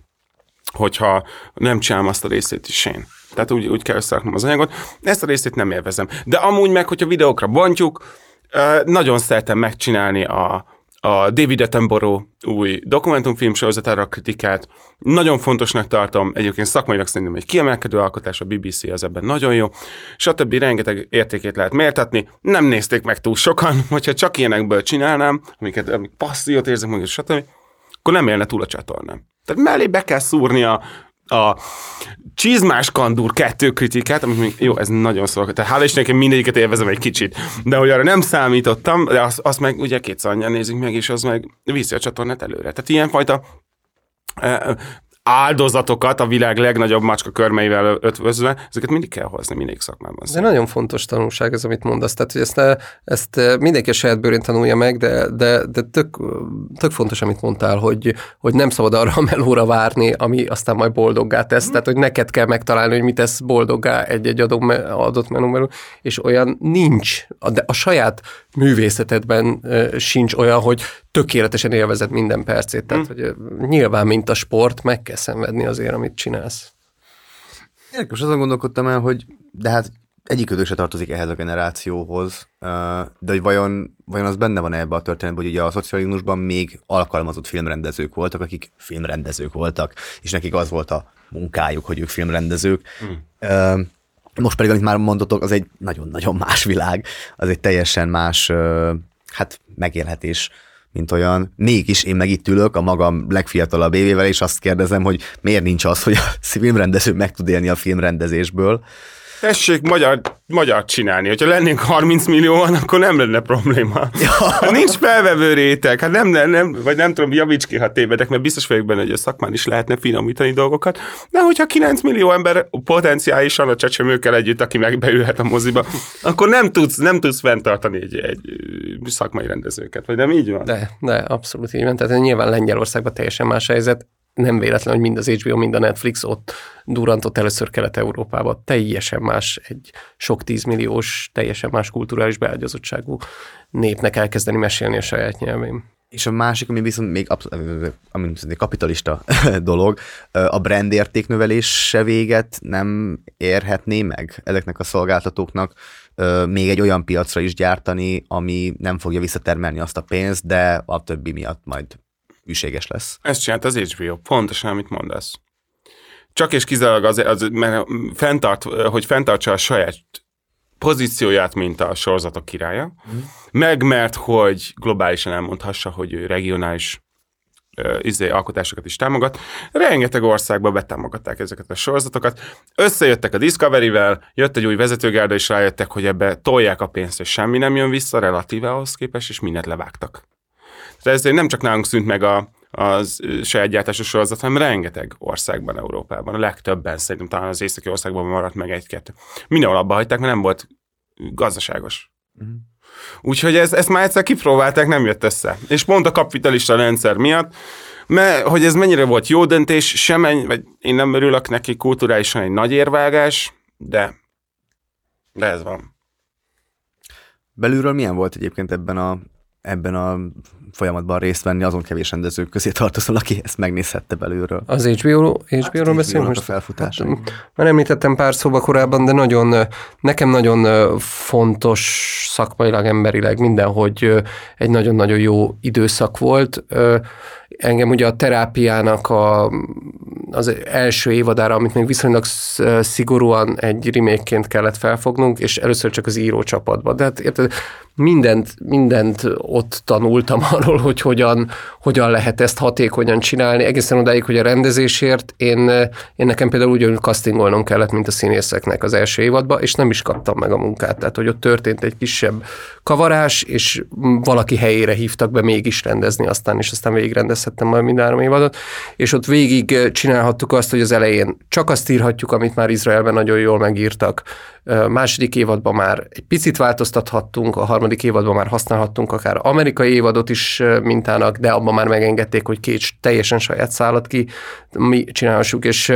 hogyha nem csinálom azt a részét is én. Tehát úgy, úgy kell összeraknom az anyagot. Ezt a részét nem élvezem. De amúgy meg, hogyha videókra bontjuk, nagyon szeretem megcsinálni a, a David Attenborough új dokumentumfilm sorozatára a kritikát. Nagyon fontosnak tartom, egyébként szakmailag szerintem egy kiemelkedő alkotás, a BBC az ebben nagyon jó, stb. rengeteg értékét lehet méltatni. Nem nézték meg túl sokan, (laughs) hogyha csak ilyenekből csinálnám, amiket amik passziót érzek meg, stb., akkor nem élne túl a csatornám. Tehát mellé be kell szúrni a, csizmás kandúr kettő kritikát, amit még, jó, ez nagyon szól. Tehát hála Istennek én mindegyiket élvezem egy kicsit, de hogy arra nem számítottam, de azt, azt meg ugye két annyian nézik meg, és az meg viszi a csatornát előre. Tehát ilyenfajta áldozatokat a világ legnagyobb macska körmeivel ötvözve, ezeket mindig kell hozni, mindig szakmában. Ez nagyon fontos tanulság ez, amit mondasz. Tehát, hogy ezt, ne- ezt mindenki a saját bőrén tanulja meg, de, de, de tök, tök fontos, amit mondtál, hogy, hogy nem szabad arra a melóra várni, ami aztán majd boldoggá tesz. Tehát, hogy neked kell megtalálni, hogy mit tesz boldoggá egy-egy adott, me- adott menú belül, és olyan nincs. De a saját művészetedben ö, sincs olyan, hogy tökéletesen élvezed minden percét. Tehát, hogy ö, nyilván, mint a sport, meg kell szenvedni azért, amit csinálsz. Én most azon gondolkodtam el, hogy de hát egyikőtök se tartozik ehhez a generációhoz, de hogy vajon, vajon az benne van ebbe a történetben, hogy ugye a szocializmusban még alkalmazott filmrendezők voltak, akik filmrendezők voltak, és nekik az volt a munkájuk, hogy ők filmrendezők. Ö, most pedig, amit már mondotok, az egy nagyon-nagyon más világ, az egy teljesen más, hát megélhetés, mint olyan. Mégis én meg itt ülök a magam legfiatalabb évével, és azt kérdezem, hogy miért nincs az, hogy a (laughs) filmrendező meg tud élni a filmrendezésből. Tessék magyar, magyar csinálni. Hogyha lennénk 30 millióan, akkor nem lenne probléma. Ja. Nincs felvevő réteg, hát nem, nem, nem, vagy nem tudom, javíts ki, ha tévedek, mert biztos vagyok benne, hogy a szakmán is lehetne finomítani dolgokat. De hogyha 9 millió ember potenciálisan a csecsemőkkel együtt, aki megbeülhet a moziba, akkor nem tudsz, nem tudsz fenntartani egy, egy szakmai rendezőket, vagy nem így van? De, de abszolút így van. Tehát nyilván Lengyelországban teljesen más helyzet. Nem véletlen, hogy mind az HBO, mind a Netflix ott durantott először Kelet-Európába. Teljesen más, egy sok tízmilliós, teljesen más kulturális beágyazottságú népnek elkezdeni mesélni a saját nyelvén. És a másik, ami viszont még ami viszont egy kapitalista (laughs) dolog, a brand értéknövelés se véget nem érhetné meg ezeknek a szolgáltatóknak még egy olyan piacra is gyártani, ami nem fogja visszatermelni azt a pénzt, de a többi miatt majd üséges lesz. Ezt csinált az HBO, pontosan, amit mondasz. Csak és kizárólag az, az mert fenntart, hogy fenntartsa a saját pozícióját, mint a sorozatok királya, mm. meg mert, hogy globálisan elmondhassa, hogy ő regionális izé, alkotásokat is támogat. Rengeteg országban betámogatták ezeket a sorozatokat. Összejöttek a Discovery-vel, jött egy új vezetőgárda, és rájöttek, hogy ebbe tolják a pénzt, és semmi nem jön vissza relatíve ahhoz képest, és mindent levágtak. Tehát ezért nem csak nálunk szűnt meg a, az saját gyártású sorozat, hanem rengeteg országban, Európában. A legtöbben szerintem talán az északi országban maradt meg egy-kettő. Mindenhol abba hagyták, mert nem volt gazdaságos. Uh-huh. Úgyhogy ez, ezt már egyszer kipróbálták, nem jött össze. És pont a kapitalista rendszer miatt Mert hogy ez mennyire volt jó döntés, sem ennyi, vagy én nem örülök neki, kulturálisan egy nagy érvágás, de, de ez van. Belülről milyen volt egyébként ebben a, ebben a folyamatban részt venni azon kevés rendezők közé tartozol, aki ezt megnézhette belülről? Az HBO-ról, HBO-ról beszélünk a most? felfutása. Hát, Már említettem pár szóba korábban, de nagyon, nekem nagyon fontos szakmailag, emberileg mindenhogy ö, egy nagyon-nagyon jó időszak volt. Engem ugye a terápiának a, az első évadára, amit még viszonylag sz- szigorúan egy remékként kellett felfognunk, és először csak az írócsapatban. De hát érted, mindent, mindent ott tanultam (laughs) arról, hogy hogyan, hogyan lehet ezt hatékonyan csinálni, egészen odáig, hogy a rendezésért én, én nekem például ugyanúgy castingolnom kellett, mint a színészeknek az első évadban, és nem is kaptam meg a munkát. Tehát, hogy ott történt egy kisebb kavarás, és valaki helyére hívtak be mégis rendezni aztán, és aztán végigrendezhettem majd mind három évadot, és ott végig csinálhattuk azt, hogy az elején csak azt írhatjuk, amit már Izraelben nagyon jól megírtak, második évadban már egy picit változtathattunk, a harmadik évadban már használhattunk akár amerikai évadot is mintának, de abban már megengedték, hogy két teljesen saját szállat ki mi csinálhassuk, és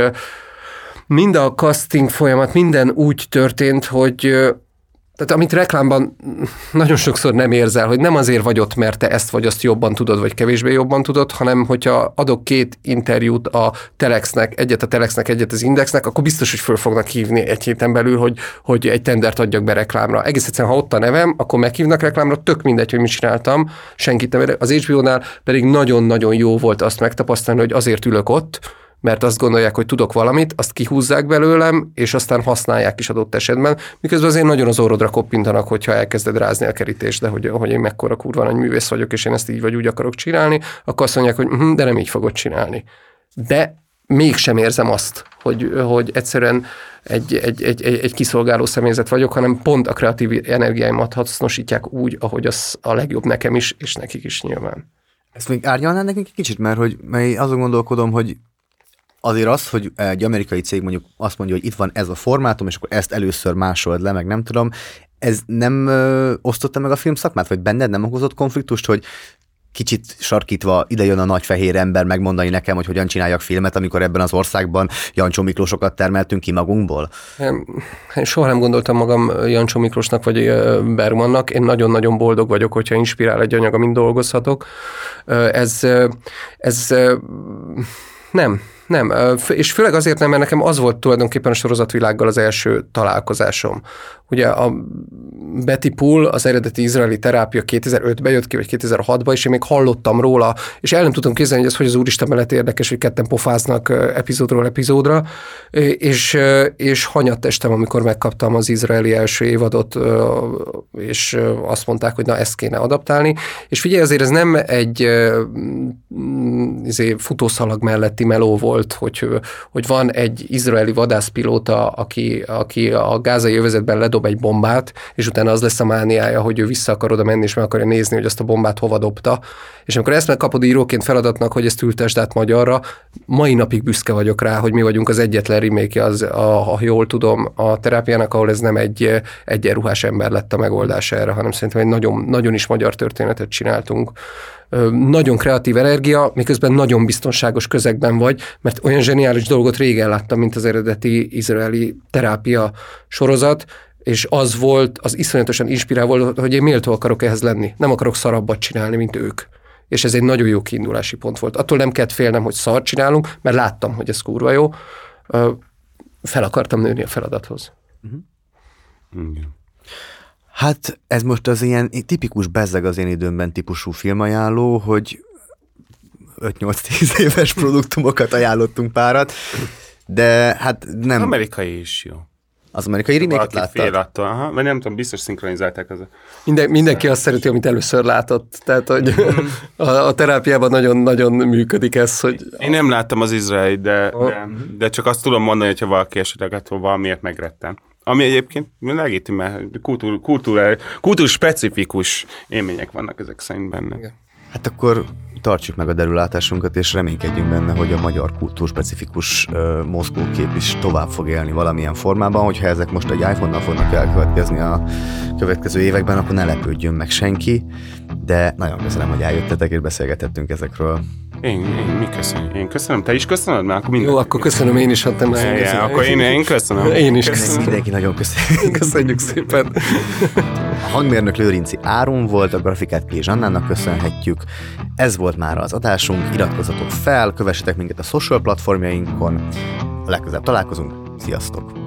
mind a casting folyamat, minden úgy történt, hogy tehát amit reklámban nagyon sokszor nem érzel, hogy nem azért vagy ott, mert te ezt vagy azt jobban tudod, vagy kevésbé jobban tudod, hanem hogyha adok két interjút a Telexnek, egyet a Telexnek, egyet az Indexnek, akkor biztos, hogy föl fognak hívni egy héten belül, hogy, hogy egy tendert adjak be reklámra. Egész egyszerűen, ha ott a nevem, akkor meghívnak reklámra, tök mindegy, hogy mit csináltam, senkit nem Az HBO-nál pedig nagyon-nagyon jó volt azt megtapasztalni, hogy azért ülök ott, mert azt gondolják, hogy tudok valamit, azt kihúzzák belőlem, és aztán használják is adott esetben, miközben azért nagyon az orrodra koppintanak, hogyha elkezded rázni a kerítést, de hogy, hogy én mekkora kurva nagy művész vagyok, és én ezt így vagy úgy akarok csinálni, akkor azt mondják, hogy hm, de nem így fogod csinálni. De mégsem érzem azt, hogy, hogy egyszerűen egy, egy, egy, egy, egy kiszolgáló személyzet vagyok, hanem pont a kreatív energiáimat hasznosítják úgy, ahogy az a legjobb nekem is, és nekik is nyilván. Ezt még árnyalnál nekünk egy kicsit, mert hogy mert én azon gondolkodom, hogy azért az, hogy egy amerikai cég mondjuk azt mondja, hogy itt van ez a formátum, és akkor ezt először másold le, meg nem tudom, ez nem ö, osztotta meg a film szakmát, vagy benned nem okozott konfliktust, hogy kicsit sarkítva ide jön a nagy fehér ember megmondani nekem, hogy hogyan csináljak filmet, amikor ebben az országban Jancsó Miklósokat termeltünk ki magunkból? Én soha nem gondoltam magam Jancsó Miklósnak vagy Bergmannak. Én nagyon-nagyon boldog vagyok, hogyha inspirál egy anyag, amin dolgozhatok. Ez, ez nem, nem, és főleg azért nem, mert nekem az volt tulajdonképpen a sorozatvilággal az első találkozásom. Ugye a Betty Pool, az eredeti izraeli terápia 2005-ben jött ki, vagy 2006-ban, és én még hallottam róla, és el nem tudom képzelni, hogy ez hogy az úristen mellett érdekes, hogy ketten pofáznak epizódról epizódra, és, és hanyatt estem, amikor megkaptam az izraeli első évadot, és azt mondták, hogy na ezt kéne adaptálni. És figyelj, azért ez nem egy izé, futószalag melletti meló volt, hogy, hogy van egy izraeli vadászpilóta, aki, aki a gázai övezetben ledob egy bombát, és utána az lesz a mániája, hogy ő vissza akar oda menni, és meg akarja nézni, hogy azt a bombát hova dobta. És amikor ezt megkapod íróként feladatnak, hogy ezt ültesd át magyarra, mai napig büszke vagyok rá, hogy mi vagyunk az egyetlen remake, az, a, ha jól tudom, a terápiának, ahol ez nem egy egyenruhás ember lett a megoldása erre, hanem szerintem egy nagyon, nagyon is magyar történetet csináltunk nagyon kreatív energia, miközben nagyon biztonságos közegben vagy, mert olyan zseniális dolgot régen láttam, mint az eredeti izraeli terápia sorozat, és az volt, az iszonyatosan inspirál volt, hogy én méltó akarok ehhez lenni. Nem akarok szarabbat csinálni, mint ők. És ez egy nagyon jó kiindulási pont volt. Attól nem kellett félnem, hogy szar csinálunk, mert láttam, hogy ez kurva jó. Fel akartam nőni a feladathoz. Uh-huh. Hát ez most az ilyen tipikus bezzeg az én időmben típusú filmajánló, hogy 5-8-10 éves produktumokat ajánlottunk párat, de hát nem... Amerikai is jó. Az amerikai remake láttad? attól, aha, vagy nem tudom, biztos szinkronizálták az. Minden, mindenki azt szereti, amit először látott. Tehát, hogy (laughs) a, a terápiában nagyon-nagyon működik ez, hogy... Én nem láttam az izraeli, de, de, de csak azt tudom mondani, hogyha valaki esetleg attól valamiért megrettem. Ami egyébként legitim, mert kultúr, kultúr, kultúr specifikus élmények vannak ezek szerint benne. Igen. Hát akkor tartsuk meg a derülátásunkat, és reménykedjünk benne, hogy a magyar kultúrspecifikus uh, mozgókép is tovább fog élni valamilyen formában, hogyha ezek most egy iPhone-nal fognak elkövetkezni a következő években, akkor ne lepődjön meg senki, de nagyon köszönöm, hogy eljöttetek és beszélgetettünk ezekről. Én, én, mi köszönöm? Én köszönöm, te is köszönöd? Már akkor minden... Jó, akkor köszönöm én is, ha te Ja, ja, akkor én, én köszönöm. Én is Ezt köszönöm. mindenki nagyon köszönjük. Köszönjük szépen. A hangmérnök Lőrinci Áron volt, a grafikát P. Zsannának köszönhetjük. Ez volt már az adásunk, iratkozzatok fel, kövessetek minket a social platformjainkon. A legközelebb találkozunk, sziasztok!